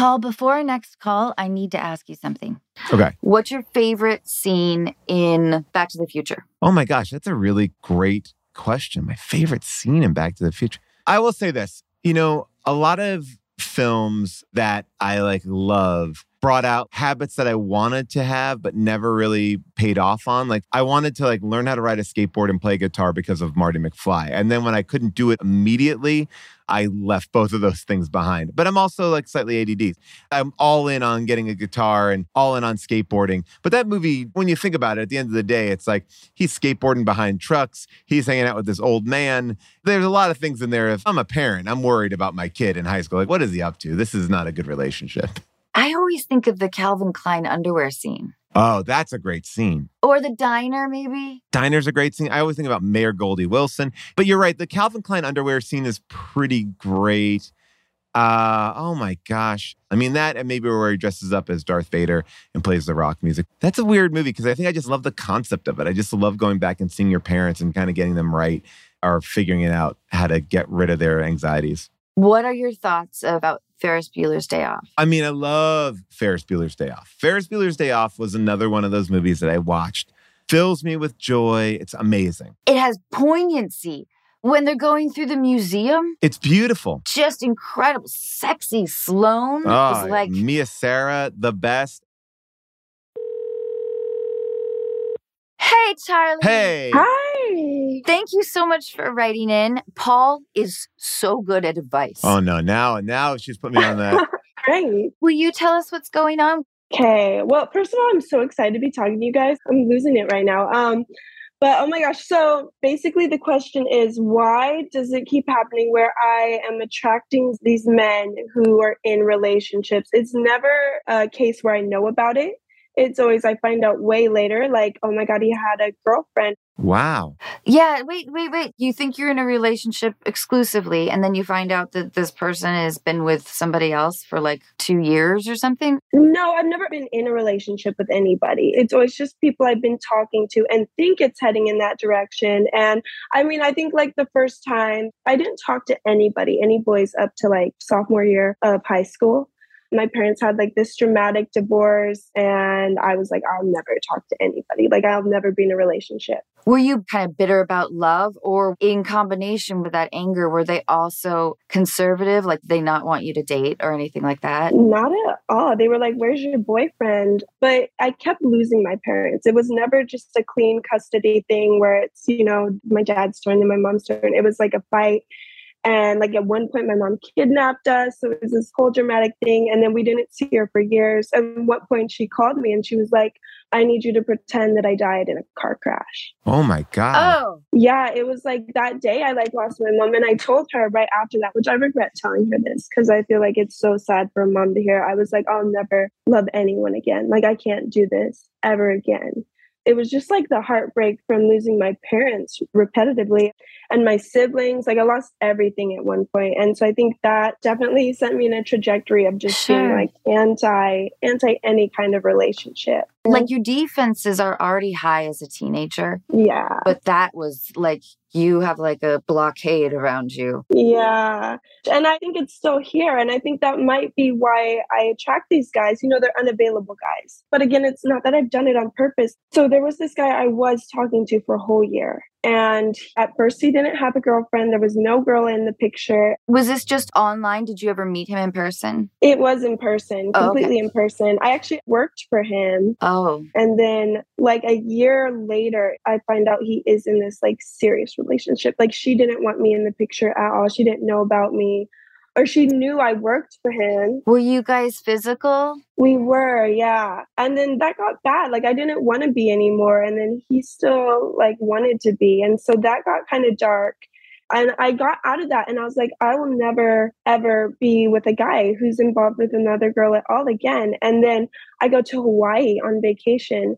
Paul, before our next call, I need to ask you something. Okay. What's your favorite scene in Back to the Future? Oh my gosh, that's a really great question. My favorite scene in Back to the Future. I will say this, you know, a lot of films that I like love brought out habits that I wanted to have but never really paid off on. Like I wanted to like learn how to ride a skateboard and play guitar because of Marty McFly. And then when I couldn't do it immediately, I left both of those things behind. But I'm also like slightly ADD. I'm all in on getting a guitar and all in on skateboarding. But that movie, when you think about it, at the end of the day, it's like he's skateboarding behind trucks. He's hanging out with this old man. There's a lot of things in there. If I'm a parent, I'm worried about my kid in high school. Like, what is he up to? This is not a good relationship. I always think of the Calvin Klein underwear scene Oh, that's a great scene. or the diner, maybe. Diner's a great scene. I always think about Mayor Goldie Wilson. But you're right. The Calvin Klein underwear scene is pretty great. Uh, oh my gosh. I mean, that and maybe where he dresses up as Darth Vader and plays the rock music. That's a weird movie because I think I just love the concept of it. I just love going back and seeing your parents and kind of getting them right or figuring it out how to get rid of their anxieties. What are your thoughts about Ferris Bueller's Day Off? I mean, I love Ferris Bueller's Day Off. Ferris Bueller's Day Off was another one of those movies that I watched. Fills me with joy. It's amazing. It has poignancy when they're going through the museum. It's beautiful. Just incredible. Sexy Sloane Oh, is like, Mia Sara, the best. hey, Charlie. Hey. Hi. Thank you so much for writing in. Paul is so good at advice. Oh no! Now, now she's put me on that. [laughs] Great. Will you tell us what's going on? Okay. Well, first of all, I'm so excited to be talking to you guys. I'm losing it right now. Um, but oh my gosh. So basically the question is why does it keep happening where I am attracting these men who are in relationships? It's never a case where I know about it. It's always I find out way later, like, oh my God, he had a girlfriend. Wow. Yeah, wait, wait, wait. You think you're in a relationship exclusively, and then you find out that this person has been with somebody else for like two years or something? No, I've never been in a relationship with anybody. It's always just people I've been talking to and think it's heading in that direction. And I mean, I think like the first time I didn't talk to anybody, any boys up to like sophomore year of high school. My parents had like this dramatic divorce, and I was like, I'll never talk to anybody. Like, I'll never be in a relationship. Were you kind of bitter about love, or in combination with that anger, were they also conservative? Like, they not want you to date or anything like that? Not at all. They were like, Where's your boyfriend? But I kept losing my parents. It was never just a clean custody thing where it's, you know, my dad's turn and my mom's turn. It was like a fight. And like at one point, my mom kidnapped us. So it was this whole dramatic thing. And then we didn't see her for years. And at one point, she called me and she was like, I need you to pretend that I died in a car crash. Oh my God. Oh, Yeah, it was like that day I like lost my mom. And I told her right after that, which I regret telling her this because I feel like it's so sad for a mom to hear. I was like, I'll never love anyone again. Like, I can't do this ever again it was just like the heartbreak from losing my parents repetitively and my siblings like i lost everything at one point and so i think that definitely sent me in a trajectory of just being like anti anti any kind of relationship like your defenses are already high as a teenager, yeah but that was like you have like a blockade around you. Yeah. And I think it's still here. And I think that might be why I attract these guys. You know, they're unavailable guys. But again, it's not that I've done it on purpose. So there was this guy I was talking to for a whole year. And at first, he didn't have a girlfriend. There was no girl in the picture. Was this just online? Did you ever meet him in person? It was in person, Oh, okay. completely in person. I actually worked for him. Oh, And then, like a year later, I find out he is in this like serious relationship. Like, she didn't want me in the picture at all. She didn't know about me, or she knew I worked for him. were you guys physical? We were, yeah. And then that got bad. Like, I didn't want to be anymore. And then he still like wanted to be. And so that got kind of dark. And I got out of that and I was like, I will never, ever be with a guy who's involved with another girl at all again. And then I go to Hawaii on vacation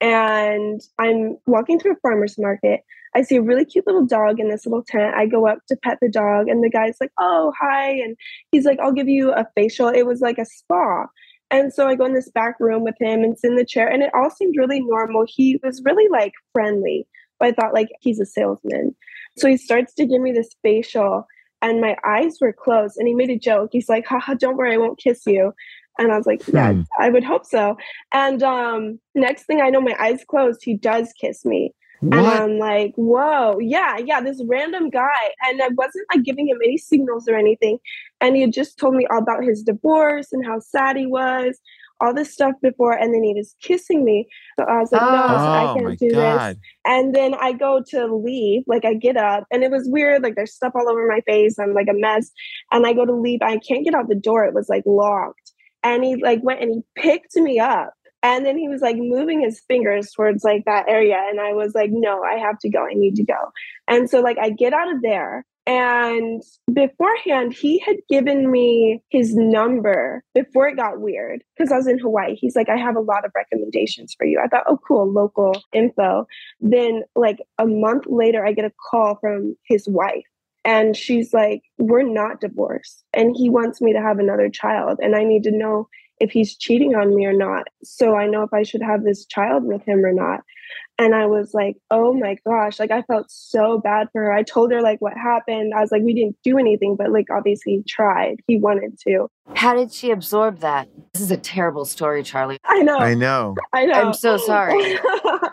and I'm walking through a farmer's market. I see a really cute little dog in this little tent. I go up to pet the dog, and the guy's like, Oh, hi. And he's like, I'll give you a facial. It was like a spa. And so I go in this back room with him and sit in the chair, and it all seemed really normal. He was really like friendly, but I thought like he's a salesman. So he starts to give me this facial, and my eyes were closed. And he made a joke. He's like, Haha, don't worry, I won't kiss you. And I was like, Yeah, Hmm. I would hope so. And um, next thing I know, my eyes closed. He does kiss me. And I'm like, whoa, yeah, yeah, this random guy. And I wasn't like giving him any signals or anything. And he had just told me all about his divorce and how sad he was, all this stuff before. And then he was kissing me. So I was like, no, I Oh can't do this. And then I go to leave, like I get up, and it was weird. Like there's stuff all over my face. I'm like a mess. And I go to leave. I can't get out the door. It was like locked. And he like went and he picked me up. And then he was like moving his fingers towards like that area. And I was like, no, I have to go. I need to go. And so like I get out of there. And beforehand, he had given me his number before it got weird because I was in Hawaii. He's like, I have a lot of recommendations for you. I thought, oh, cool, local info. Then, like a month later, I get a call from his wife. And she's like, We're not divorced. And he wants me to have another child. And I need to know if he's cheating on me or not. So I know if I should have this child with him or not. And I was like, oh my gosh, like I felt so bad for her. I told her like what happened. I was like, we didn't do anything, but like obviously he tried. He wanted to. How did she absorb that? This is a terrible story, Charlie. I know. I know. I know. I'm so sorry. [laughs]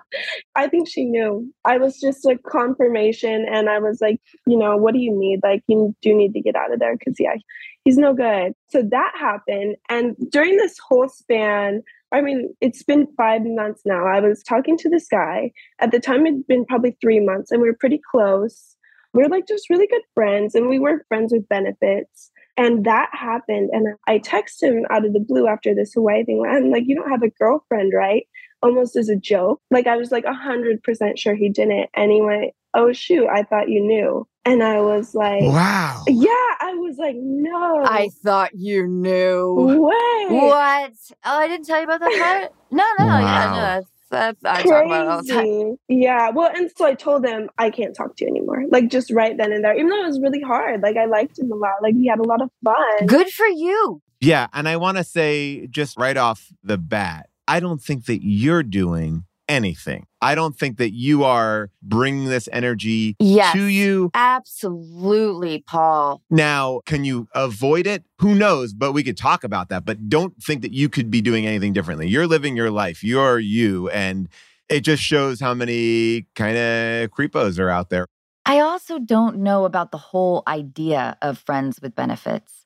I think she knew. I was just a confirmation, and I was like, you know, what do you need? Like, you do need to get out of there because, yeah, he's no good. So that happened. And during this whole span, I mean, it's been five months now. I was talking to this guy. At the time, it'd been probably three months, and we were pretty close. We were like just really good friends, and we were friends with benefits. And that happened. And I texted him out of the blue after this Hawaii thing. I'm like, you don't have a girlfriend, right? Almost as a joke. Like, I was like 100% sure he didn't. And he went, oh, shoot, I thought you knew. And I was like, Wow. yeah, I was like, no. I thought you knew. Way. What? Oh, I didn't tell you about that part? No, no, yeah, no. That's, that's, I talk about it all the time. Crazy. Yeah. Well, and so I told him I can't talk to you anymore. Like just right then and there. Even though it was really hard. Like I liked him a lot. Like we had a lot of fun. Good for you. Yeah. And I want to say just right off the bat, I don't think that you're doing anything. I don't think that you are bringing this energy Yes. to you. Absolutely, Paul. Now, can you avoid it? Who knows? But we could talk about that. But don't think that you could be doing anything differently. You're living your life. You're you. And it just shows how many kind of creepos are out there. I also don't know about the whole idea of friends with benefits,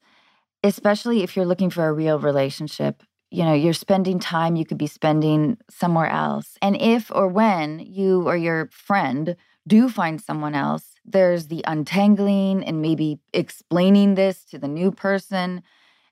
especially if you're looking for a real relationship. You know, you're spending time you could be spending somewhere else. And if or when you or your friend do find someone else, there's the untangling and maybe explaining this to the new person.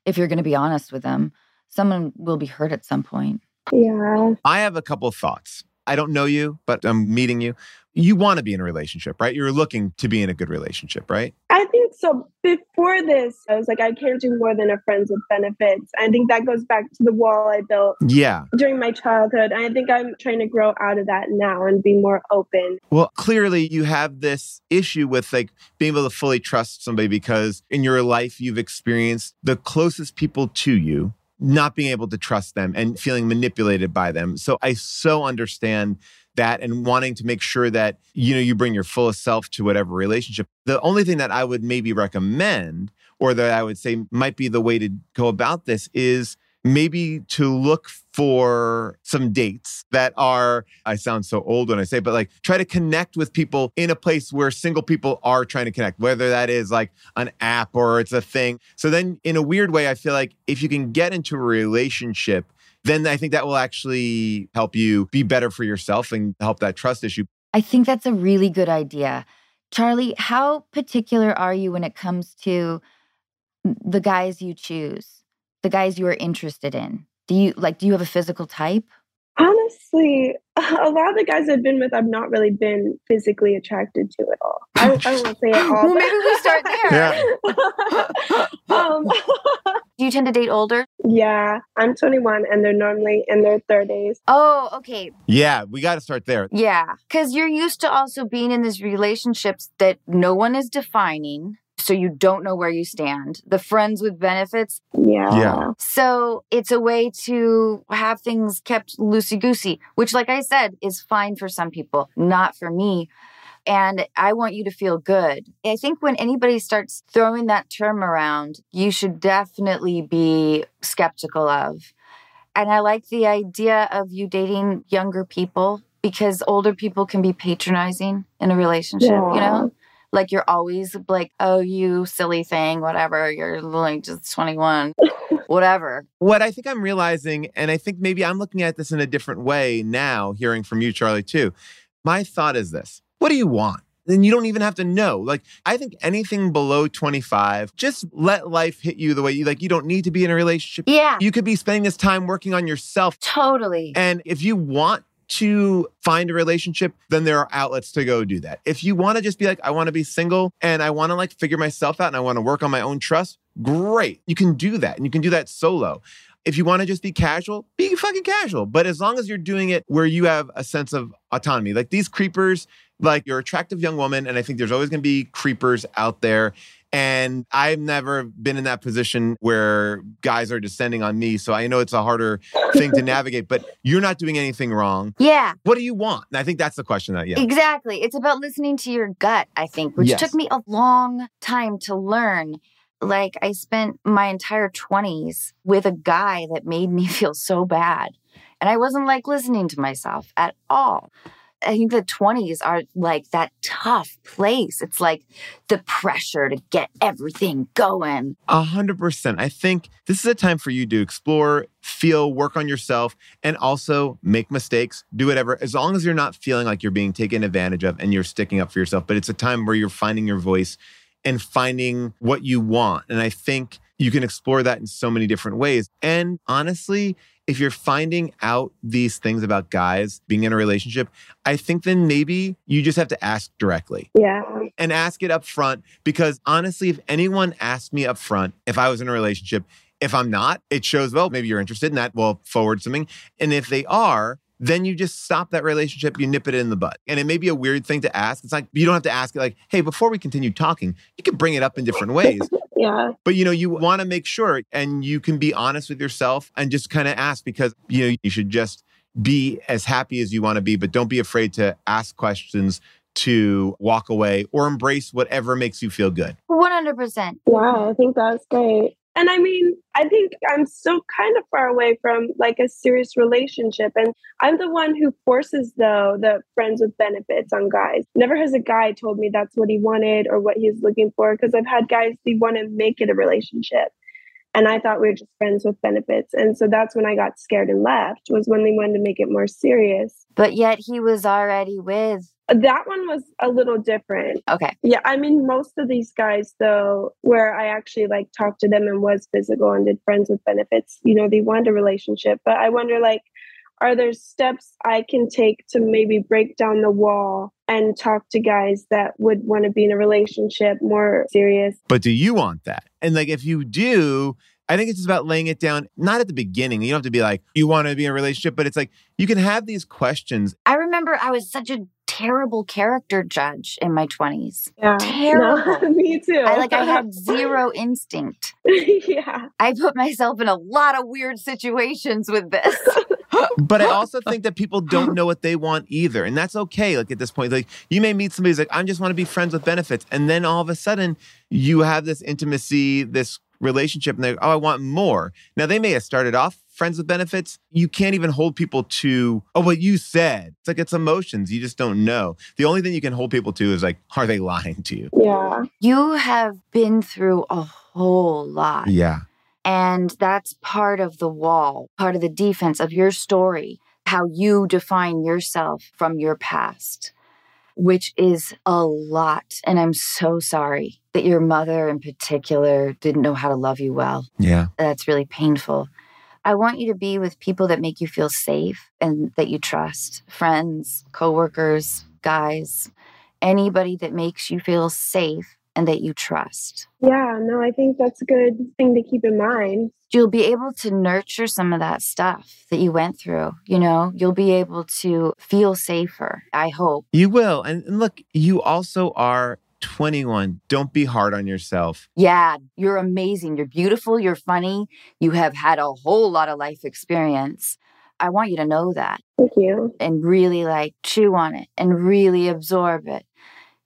If you're going to be honest with them, someone will be hurt at some point. Yeah. I have a couple of thoughts. I don't know you, but I'm meeting you. You want to be in a relationship, right? You're looking to be in a good relationship, right? I think so. Before this, I was like, I can't do more than a friends with benefits. I think that goes back to the wall I built Yeah. during my childhood. I think I'm trying to grow out of that now and be more open. Well, clearly you have this issue with like being able to fully trust somebody because in your life you've experienced the closest people to you not being able to trust them and feeling manipulated by them. So I so understand that and wanting to make sure that you know you bring your fullest self to whatever relationship. The only thing that I would maybe recommend or that I would say might be the way to go about this is maybe to look for some dates that are I sound so old when I say but like try to connect with people in a place where single people are trying to connect whether that is like an app or it's a thing. So then in a weird way I feel like if you can get into a relationship then I think that will actually help you be better for yourself and help that trust issue. I think that's a really good idea. Charlie, how particular are you when it comes to the guys you choose, the guys you are interested in? Do you like, do you have a physical type? Honestly, [laughs] a lot of the guys I've been with, I've not really been physically attracted to at all. I, I won't say at all. Well, maybe we start [laughs] there. [laughs] um, Do you tend to date older? yeah, I'm 21 and they're normally in their 30s. Oh, okay. Yeah, we got to start there. Yeah. Because you're used to also being in these relationships that no one is defining. So you don't know where you stand. The friends with benefits. Yeah. Yeah. So it's a way to have things kept loosey goosey, which, like I said, is fine for some people, not for me. And I want you to feel good. I think when anybody starts throwing that term around, you should definitely be skeptical of. And I like the idea of you dating younger people because older people can be patronizing in a relationship, you know? Like you're always like, oh, you silly thing, whatever. You're like just 21, [laughs] whatever. What I think I'm realizing, and I think maybe I'm looking at this in a different way now, hearing from you, Charlie, too. My thought is this what do you want? Then you don't even have to know. Like, I think anything below 25, just let life hit you the way you like. You don't need to be in a relationship. Yeah, You could be spending this time working on yourself. totally. And if you want to find a relationship, then there are outlets to go do that. If you want to just be like, I want to be single and I want to like figure myself out and I want to work on my own trust, great. You can do that and you can do that solo. If you want to just be casual, be fucking casual. But as long as you're doing it where you have a sense of autonomy, like these creepers, like you're attractive young woman, and I think there's always going to be creepers out there. And I've never been in that position where guys are descending on me. So I know it's a harder thing to [laughs] navigate, but you're not doing anything wrong. Yeah, What do you want? And I think that's the question that, yeah. exactly. It's about listening to your gut, I think, which Yes. took me a long time to learn. Like, I spent my entire 20s with a guy that made me [laughs] feel so bad. And I wasn't like listening to myself at all. I think the 20s are like that tough place. It's like the pressure to get everything going. A hundred percent. I think this is a time for you to explore, feel, work on yourself, and also make mistakes, do whatever, as long as you're not feeling like you're being taken advantage of and you're sticking up for yourself. But it's a time where you're finding your voice and finding what you want. And I think you can explore that in so many different ways. And honestly, if you're finding out these things about guys being in a relationship, I think then maybe you just have to ask directly Yeah. and ask it up front because honestly, if anyone asked me up front if I was in a relationship, if I'm not, it shows, well, maybe you're interested in that. Well, forward something. And if they are, then you just stop that relationship, you nip it in the butt. And it may be a weird thing to ask. It's like, you don't have to ask it like, hey, before we continue talking, you can bring it up in different ways. [laughs] Yeah. But you know, you want to make sure and you can be honest with yourself and just kind of ask because you know, you should just be as happy as you want to be, but don't be afraid to ask questions, to walk away, or embrace whatever makes you feel good. 100%. Yeah, I think that's great. And I mean, I think I'm still kind of far away from like a serious relationship. And I'm the one who forces, though, the friends with benefits on guys. Never has a guy told me that's what he wanted or what he's looking for. Because I've had guys, they want to make it a relationship. And I thought we were just friends with benefits. And so that's when I got scared and left, was when they wanted to make it more serious. But yet he was already with. That one was a little different. Okay. Yeah. I mean, most of these guys, though, where I actually like talked to them and was physical and did friends with benefits, you know, they wanted a relationship. But I wonder, like, are there steps I can take to maybe break down the wall and talk to guys that would want to be in a relationship more serious? But do you want that? And like, if you do, I think it's just about laying it down, not at the beginning. You don't have to be like, you want to be in a relationship, but it's like you can have these questions. I remember I was such a terrible character judge in my 20s. Yeah. Terrible. No, [laughs] me too. I like I had [laughs] zero instinct. [laughs] yeah. I put myself in a lot of weird situations with this. But I [laughs] also think that people don't know what they want either. And that's okay. Like at this point, like you may meet somebody who's like, I just want to be friends with benefits. And then all of a sudden you have this intimacy, this relationship, and they're, like, oh, I want more. Now they may have started off friends with benefits. You can't even hold people to, oh, what you said. It's like it's emotions. You just don't know. The only thing you can hold people to is like, are they [laughs] lying to you? Yeah. You have been through a whole lot. Yeah. And that's part of the wall, part of the defense of your story, how you define yourself from your past, which is a lot. And I'm so sorry that your mother in particular didn't know how to love you well. Yeah. That's really painful. I want you to be with people that make you feel safe and that you trust friends, coworkers, guys, anybody that makes you feel safe and that you trust. Yeah, no, I think that's a good thing to keep in mind. You'll be able to nurture some of that stuff that you went through. You know, you'll be able to feel safer, I hope. You will. And, and look, you also are 21. Don't be hard on yourself. Yeah, you're amazing. You're beautiful. You're funny. You have had a whole lot of life experience. I want you to know that. Thank you. And really like chew on it and really absorb it.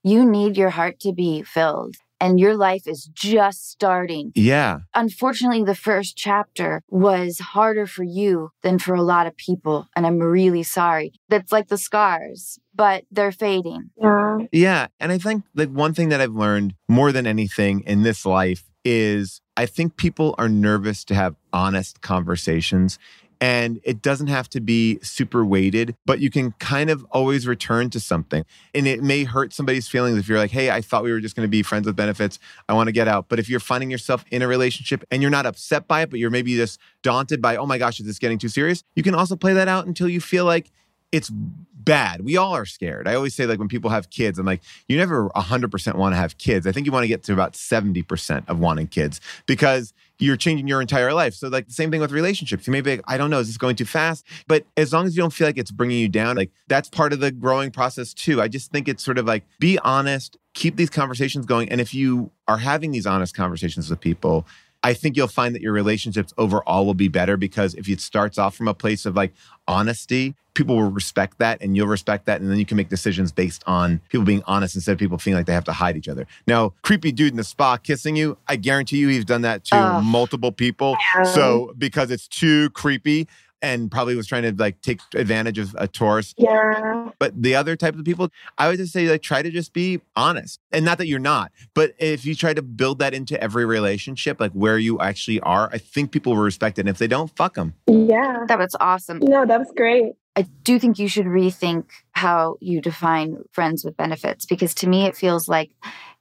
You need your heart to be filled. And your life is just starting. Yeah. Unfortunately, the first chapter was harder for you than for a lot of people. And I'm really sorry. That's like the scars, but they're fading. Yeah. Yeah. And I think like one thing that I've learned more than anything in this life is I think people are nervous to have honest conversations. And it doesn't have to be super weighted, but you can kind of always return to something. And it may hurt somebody's feelings if you're like, hey, I thought we were just going to be friends with benefits. I want to get out. But if you're finding yourself in a relationship and you're not upset by it, but you're maybe just daunted by, oh my gosh, is this getting too serious? You can also play that out until you feel like it's bad. We all are scared. I always say, like, when people have kids, I'm like, you never 100% want to have kids. I think you want to get to about 70% of wanting kids because you're changing your entire life. So, like, the same thing with relationships. You may be like, I don't know, is this going too fast? But as long as you don't feel like it's bringing you down, like, that's part of the growing process too. I just think it's sort of like, be honest, keep these conversations going. And if you are having these honest conversations with people, I think you'll find that your relationships overall will be better because if it starts off from a place of like honesty, people will respect that and you'll respect that. And then you can make decisions based on people being honest instead of people feeling like they have to hide each other. Now, creepy dude in the spa kissing you, I guarantee you he's done that to Ugh. multiple people. So because it's too creepy and probably was trying to like take advantage of a tourist. Yeah. But the other type of people, I would just say like try to just be honest. And not that you're not, but if you try to build that into every relationship, like where you actually are, I think people will respect it. And if they don't, fuck them. Yeah. That was awesome. No, that was great. I do think you should rethink how you define friends with benefits because to me it feels like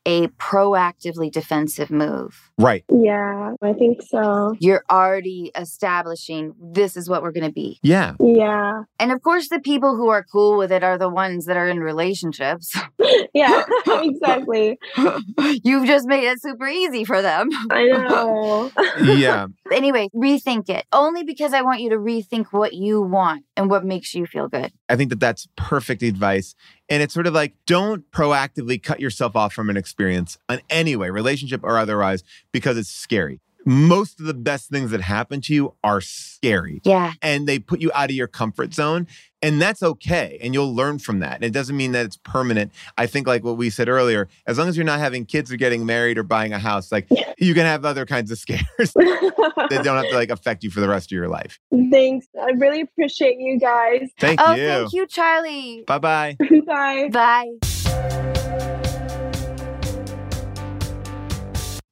a proactively defensive move. Right. Yeah, I think so. You're already establishing this is what we're going to be. Yeah. Yeah. And of course, the people who are cool with it are the ones that are in relationships. [laughs] Yeah, [laughs] exactly. [laughs] You've just made it super easy for them. I know. Yeah. Anyway, rethink it only because I want you to rethink what you want and what makes you feel good. I think that that's perfect advice. And it's sort of like don't proactively cut yourself off from an experience in any way, relationship or otherwise, because it's scary. Most of the best things that happen to you are scary. Yeah. And they put you out of your comfort zone. And that's okay. And you'll learn from that. And it doesn't mean that it's permanent. I think, like what we said earlier, as long as you're not having kids or getting married or buying a house, like you can have other kinds of [laughs] scares [laughs] that don't have to like affect you for the rest of your life. Thanks. I really appreciate you guys. Thank oh, you. thank you, Charlie. Bye-bye. [laughs] bye. Bye.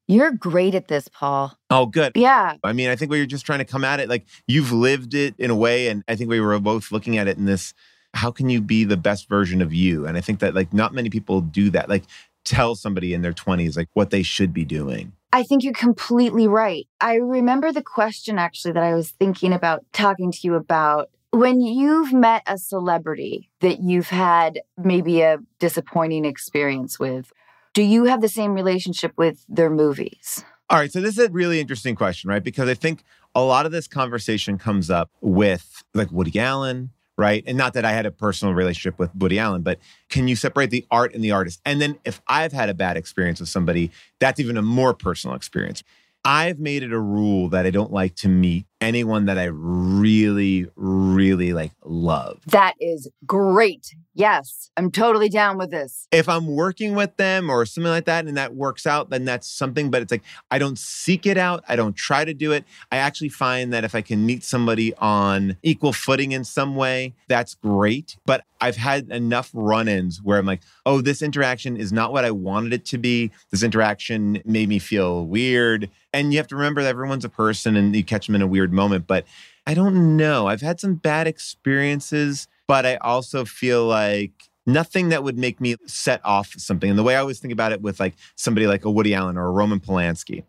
You're great at this, Paul. Oh, good. Yeah. I mean, I think we were just trying to come at it like you've lived it in a way. And I think we were both looking at it in this how can you be the best version of you? And I think that like not many people do that. Like tell somebody in their 20s like what they should be doing. I think you're completely right. I remember the question actually that I was thinking about talking to you about. When you've met a celebrity that you've had maybe a disappointing experience with, do you have the same relationship with their movies? All right. So this is a really interesting question, right? Because I think a lot of this conversation comes up with like Woody Allen, right? And not that I had a personal relationship with Woody Allen, but can you separate the art and the artist? And then if I've had a bad experience with somebody, that's even a more personal experience. I've made it a rule that I don't like to meet anyone that I really, really like love. That is great. Yes, I'm totally down with this. If I'm working with them or something like that and that works out, then that's something. But it's like I don't seek it out. I don't try to do it. I actually find that if I can meet somebody on equal footing in some way, that's great. But I've had enough run ins where I'm like, oh, this interaction is not what I wanted it to be. This interaction made me feel weird. And you have to remember that everyone's a person and you catch them in a weird moment. But I don't know. I've had some bad experiences, but I also feel like nothing that would make me set off something. And the way I always think about it with like somebody like a Woody Allen or a Roman Polanski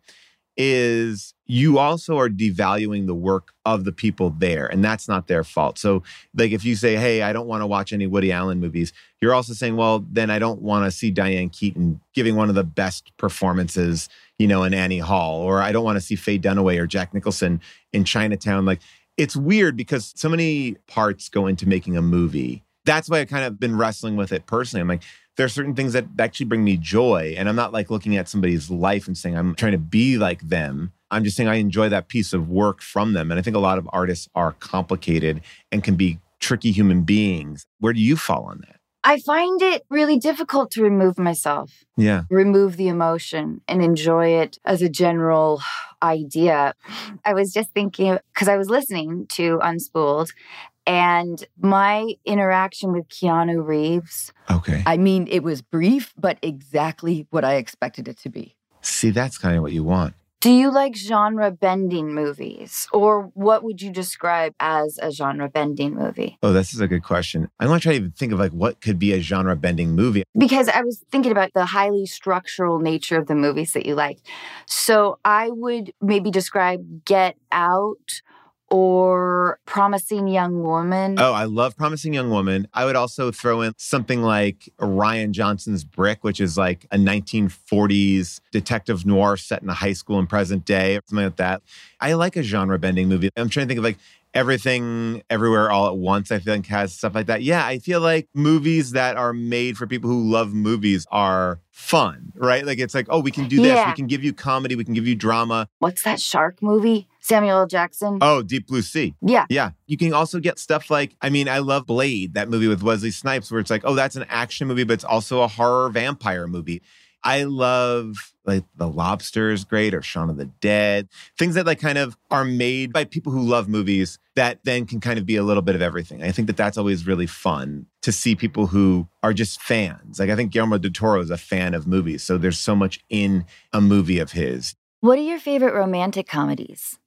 is you also are devaluing the work of the people there and that's not their fault. So like if you say hey i don't want to watch any woody allen movies you're also saying well then i don't want to see diane keaton giving one of the best performances you know in annie hall or i don't want to see faye dunaway or jack nicholson in chinatown. Like it's weird because so many parts go into making a movie. That's why i've kind of been wrestling with it personally. I'm like there are certain things that actually bring me joy. And I'm not like looking at somebody's life and saying, I'm trying to be like them. I'm just saying I enjoy that piece of work from them. And I think a lot of artists are complicated and can be tricky human beings. Where do you fall on that? I find it really difficult to remove myself, Yeah. remove the emotion, and enjoy it as a general idea. I was just thinking, because I was listening to Unspooled, and my interaction with Keanu Reeves, Okay. I mean, it was brief, but exactly what I expected it to be. See, that's kind of what you want. Do you like genre bending movies? Or what would you describe as a genre bending movie? Oh, this is a good question. I want to try to even think of like what could be a genre bending movie. Because I was thinking about the highly structural nature of the movies that you like. So I would maybe describe Get Out or Promising Young Woman. Oh, I love Promising Young Woman. I would also throw in something like Rian Johnson's Brick, which is like a 1940s detective noir set in a high school in present day, something like that. I like a genre bending movie. I'm trying to think of like everything everywhere all at once i like has stuff like that yeah i feel like movies that are made for people who love movies are fun right like it's like oh we can do this Yeah. we can give you comedy we can give you drama What's that shark movie? Samuel L. Jackson. oh deep blue sea Yeah. yeah you can also get stuff like i mean i love blade that movie with wesley snipes where it's like oh that's an action movie but it's also a horror vampire movie i love like the lobster is great or shaun of the dead things that like kind of are made by people who love movies that then can kind of be a little bit of everything i think that that's always really fun to see people who are just fans like i think guillermo del toro is a fan of movies so there's so much in a movie of his What are your favorite romantic comedies?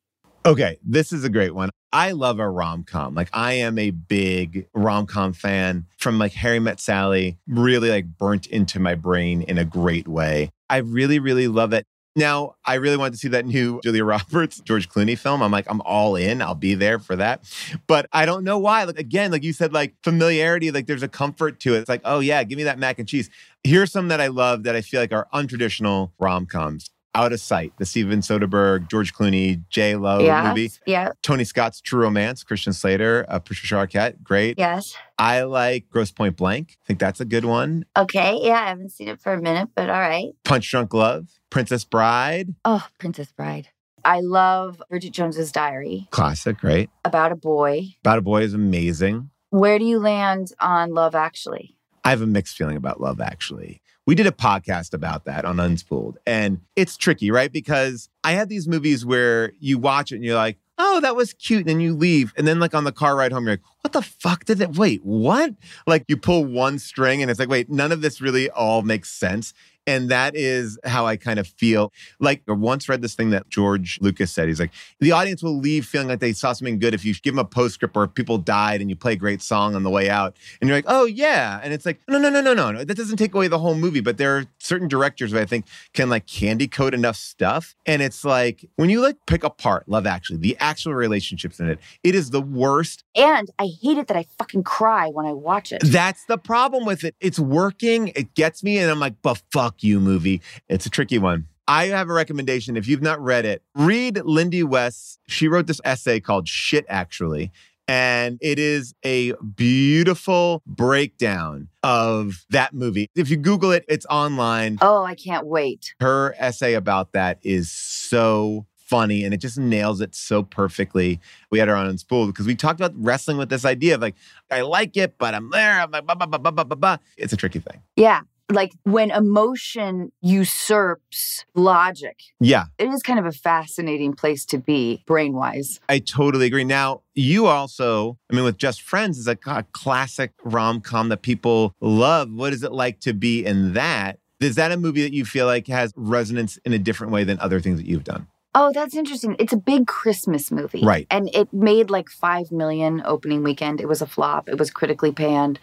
Okay, this is a great one. I love a rom com. Like I am a big rom com fan from like Harry Met Sally, really like burnt into my brain in a great way. I really, really love it. Now, I really wanted to see that new [laughs] Julia Roberts, George Clooney film. I'm like, I'm all in. I'll be there for that. But I don't know why. Like, again, like you said, like familiarity, like there's a comfort to it. It's like, oh, yeah, give me that mac and cheese. Here's some that I love that I feel like are untraditional rom coms. Out of Sight, the Steven Soderbergh, George Clooney, J Lo yeah. movie. Yeah. Tony Scott's True Romance, Christian Slater, uh, Patricia Arquette, great. Yes. I like Grosse Pointe Blank. I think that's a good one. Okay. Yeah. I haven't seen it for a minute, but all right. Punch Drunk Love, Princess Bride. Oh, Princess Bride. I love Bridget Jones's Diary Classic, right? about a boy. About a Boy is amazing. Where do you land on Love Actually? I have a mixed feeling about Love Actually. We did a podcast about that on Unspooled, and it's tricky, right? Because I have these movies where you watch it and you're like, oh, that was cute. And then you leave. And then, like, on the car ride home, you're like, what the fuck did that? Wait, what? Like, you pull one string and it's like, wait, none of this really all makes sense. And that is how I kind of feel. Like, I once read this thing that George Lucas said. He's like, the audience will leave feeling like they saw something good if you give them a postscript or if people died and you play a great song on the way out. And you're like, oh, yeah. And it's like, no, no, no, no, no, no. That doesn't take away the whole movie. But there are certain directors that I think can like candy coat enough stuff. And it's like, when you like pick apart Love Actually, the actual relationships in it, it is the worst And I hate it that I fucking cry when I watch it. That's the problem with it. It's working, it gets me, and I'm like, but fuck you, movie. It's a tricky one. I have a recommendation. If you've not read it, read Lindy West. She wrote this essay called Shit, actually. And it is a beautiful breakdown of that movie. If you Google it, it's online. Oh, I can't wait. Her essay about that is so funny and it just nails it so perfectly. We had her on Unspooled because we talked about wrestling with this idea of like, I like it, but I'm there. I'm like, bah, bah, bah, bah, bah, bah, bah. It's a tricky thing. Yeah. Like when emotion usurps logic, Yeah, it is kind of a fascinating place to be brain wise. I totally agree. Now, you also, I mean, with Just Friends is a, a classic rom com that people love. What is it like to be in that? Is that a movie that you feel like has resonance in a different way than other things that you've done? Oh, that's interesting. It's a big Christmas movie. Right. And it made like 5 million opening weekend. It was a flop. It was critically panned.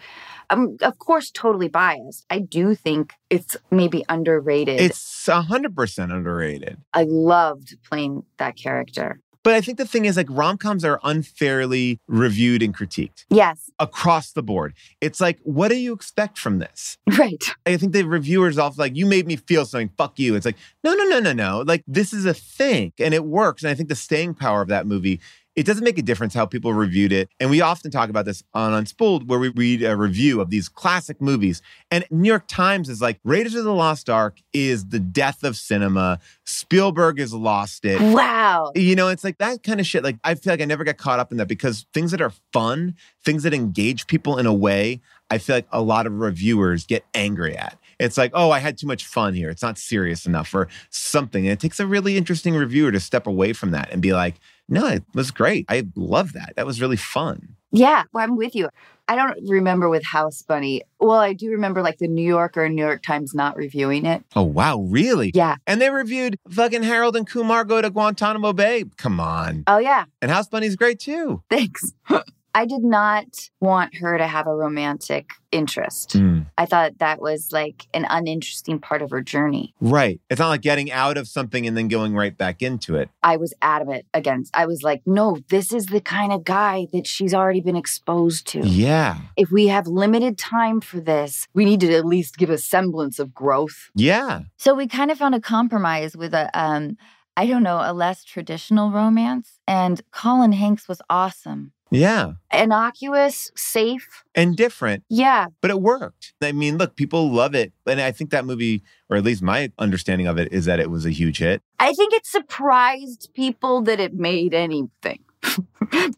I'm, of course, totally biased. I do think it's maybe underrated. It's 100% underrated. I loved playing that character. But I think the thing is, like, rom coms are unfairly reviewed and critiqued Yes. across the board. It's like, what do you expect from this? [laughs] Right. I think the reviewers often like, you made me feel something. Fuck you. It's like, no, no, no, no, no. Like, this is a thing and it works. And I think the staying power of that movie, it doesn't make a difference how people reviewed it. And we often talk about this on Unspooled, where we read a review of these classic movies. And New York Times is like, Raiders of the Lost Ark is the death of cinema. Spielberg has lost it. Wow. You know, it's like that kind of shit. Like, I feel like I never get caught up in that because things that are fun, things that engage people in a way, I feel like a lot of reviewers get angry at. It's like, oh, I had too much fun here. It's not serious enough or something. And it takes a really interesting reviewer to step away from that and be like, no, it was great. I love that. That was really fun. Yeah, well, I'm with you. I don't remember with House Bunny. Well, I do remember like the New Yorker and New York Times not reviewing it. Oh, wow. Really? Yeah. And they reviewed fucking Harold and Kumar go to Guantanamo Bay. Come on. Oh, yeah. And House Bunny's great too. Thanks. [laughs] I did not want her to have a romantic interest. Mm. I thought that was like an uninteresting part of her journey. Right. It's not like getting out of something and then going right back into it. I was adamant against. I was like, no, this is the kind of guy that she's already been exposed to. Yeah. If we have limited time for this, we need to at least give a semblance of growth. Yeah. So we kind of found a compromise with a um I don't know, a less traditional romance and Colin Hanks was awesome. Yeah. Innocuous, safe. And different. Yeah. But it worked. I mean, look, people love it. And I think that movie, or at least my understanding of it, is that it was a huge hit. I think it surprised people that it made anything. [laughs]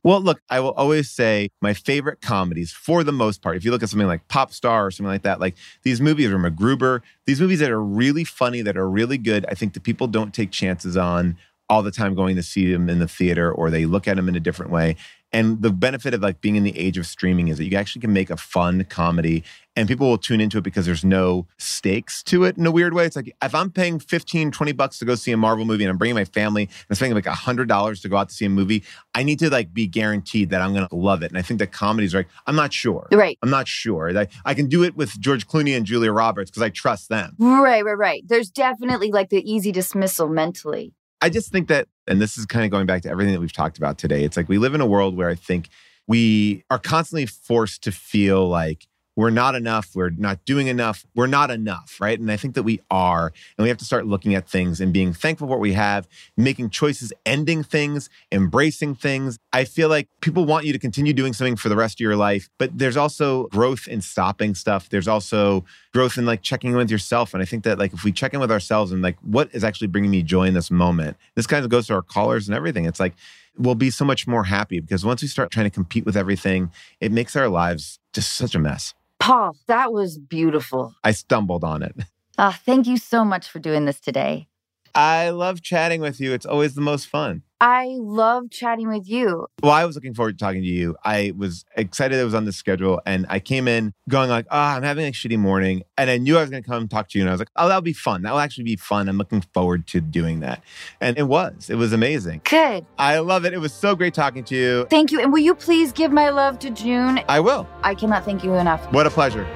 Well, look, I will always say my favorite comedies, for the most part, if you look at something like Pop Star or something like that, like these movies are MacGruber, these movies that are really funny, that are really good, I think the people don't take chances on all the time going to see them in the theater or they look at them in a different way. And the benefit of like being in the age of streaming is that you actually can make a fun comedy and people will tune into it because there's no stakes to it in a weird way. It's like if I'm paying 15, 20 bucks to go see a Marvel movie and I'm bringing my family and I'm spending like $100 to go out to see a movie, I need to like be guaranteed that I'm going to love it. And I think that comedies are like, I'm not sure. Right. I'm not sure. Like, I can do it with George Clooney and Julia Roberts because I trust them. Right, right, right. There's definitely like the easy dismissal mentally. I just think that, and this is kind of going back to everything that we've talked about today. It's like we live in a world where I think we are constantly forced to feel like we're not enough, we're not doing enough, we're not enough, right? And I think that we are. And we have to start looking at things and being thankful for what we have, making choices, ending things, embracing things. I feel like people want you to continue doing something for the rest of your life, but there's also growth in stopping stuff. There's also growth in like checking in with yourself. And I think that like if we check in with ourselves and like what is actually bringing me joy in this moment, this kind of goes to our callers and everything. It's like we'll be so much more happy because once we start trying to compete with everything, it makes our lives just such a mess. Paul, that was beautiful. I stumbled on it. Oh, [laughs] thank you so much for doing this today. I love chatting with you. It's always the most fun. I love chatting with you. Well, I was looking forward to talking to you. I was excited it was on the schedule, and I came in going like, "Ah, oh, I'm having a shitty morning," and I knew I was going to come talk to you, and I was like, "Oh, that'll be fun. That will actually be fun. I'm looking forward to doing that," and it was. It was amazing. Good. I love it. It was so great talking to you. Thank you, and will you please give my love to June? I will. I cannot thank you enough. What a pleasure.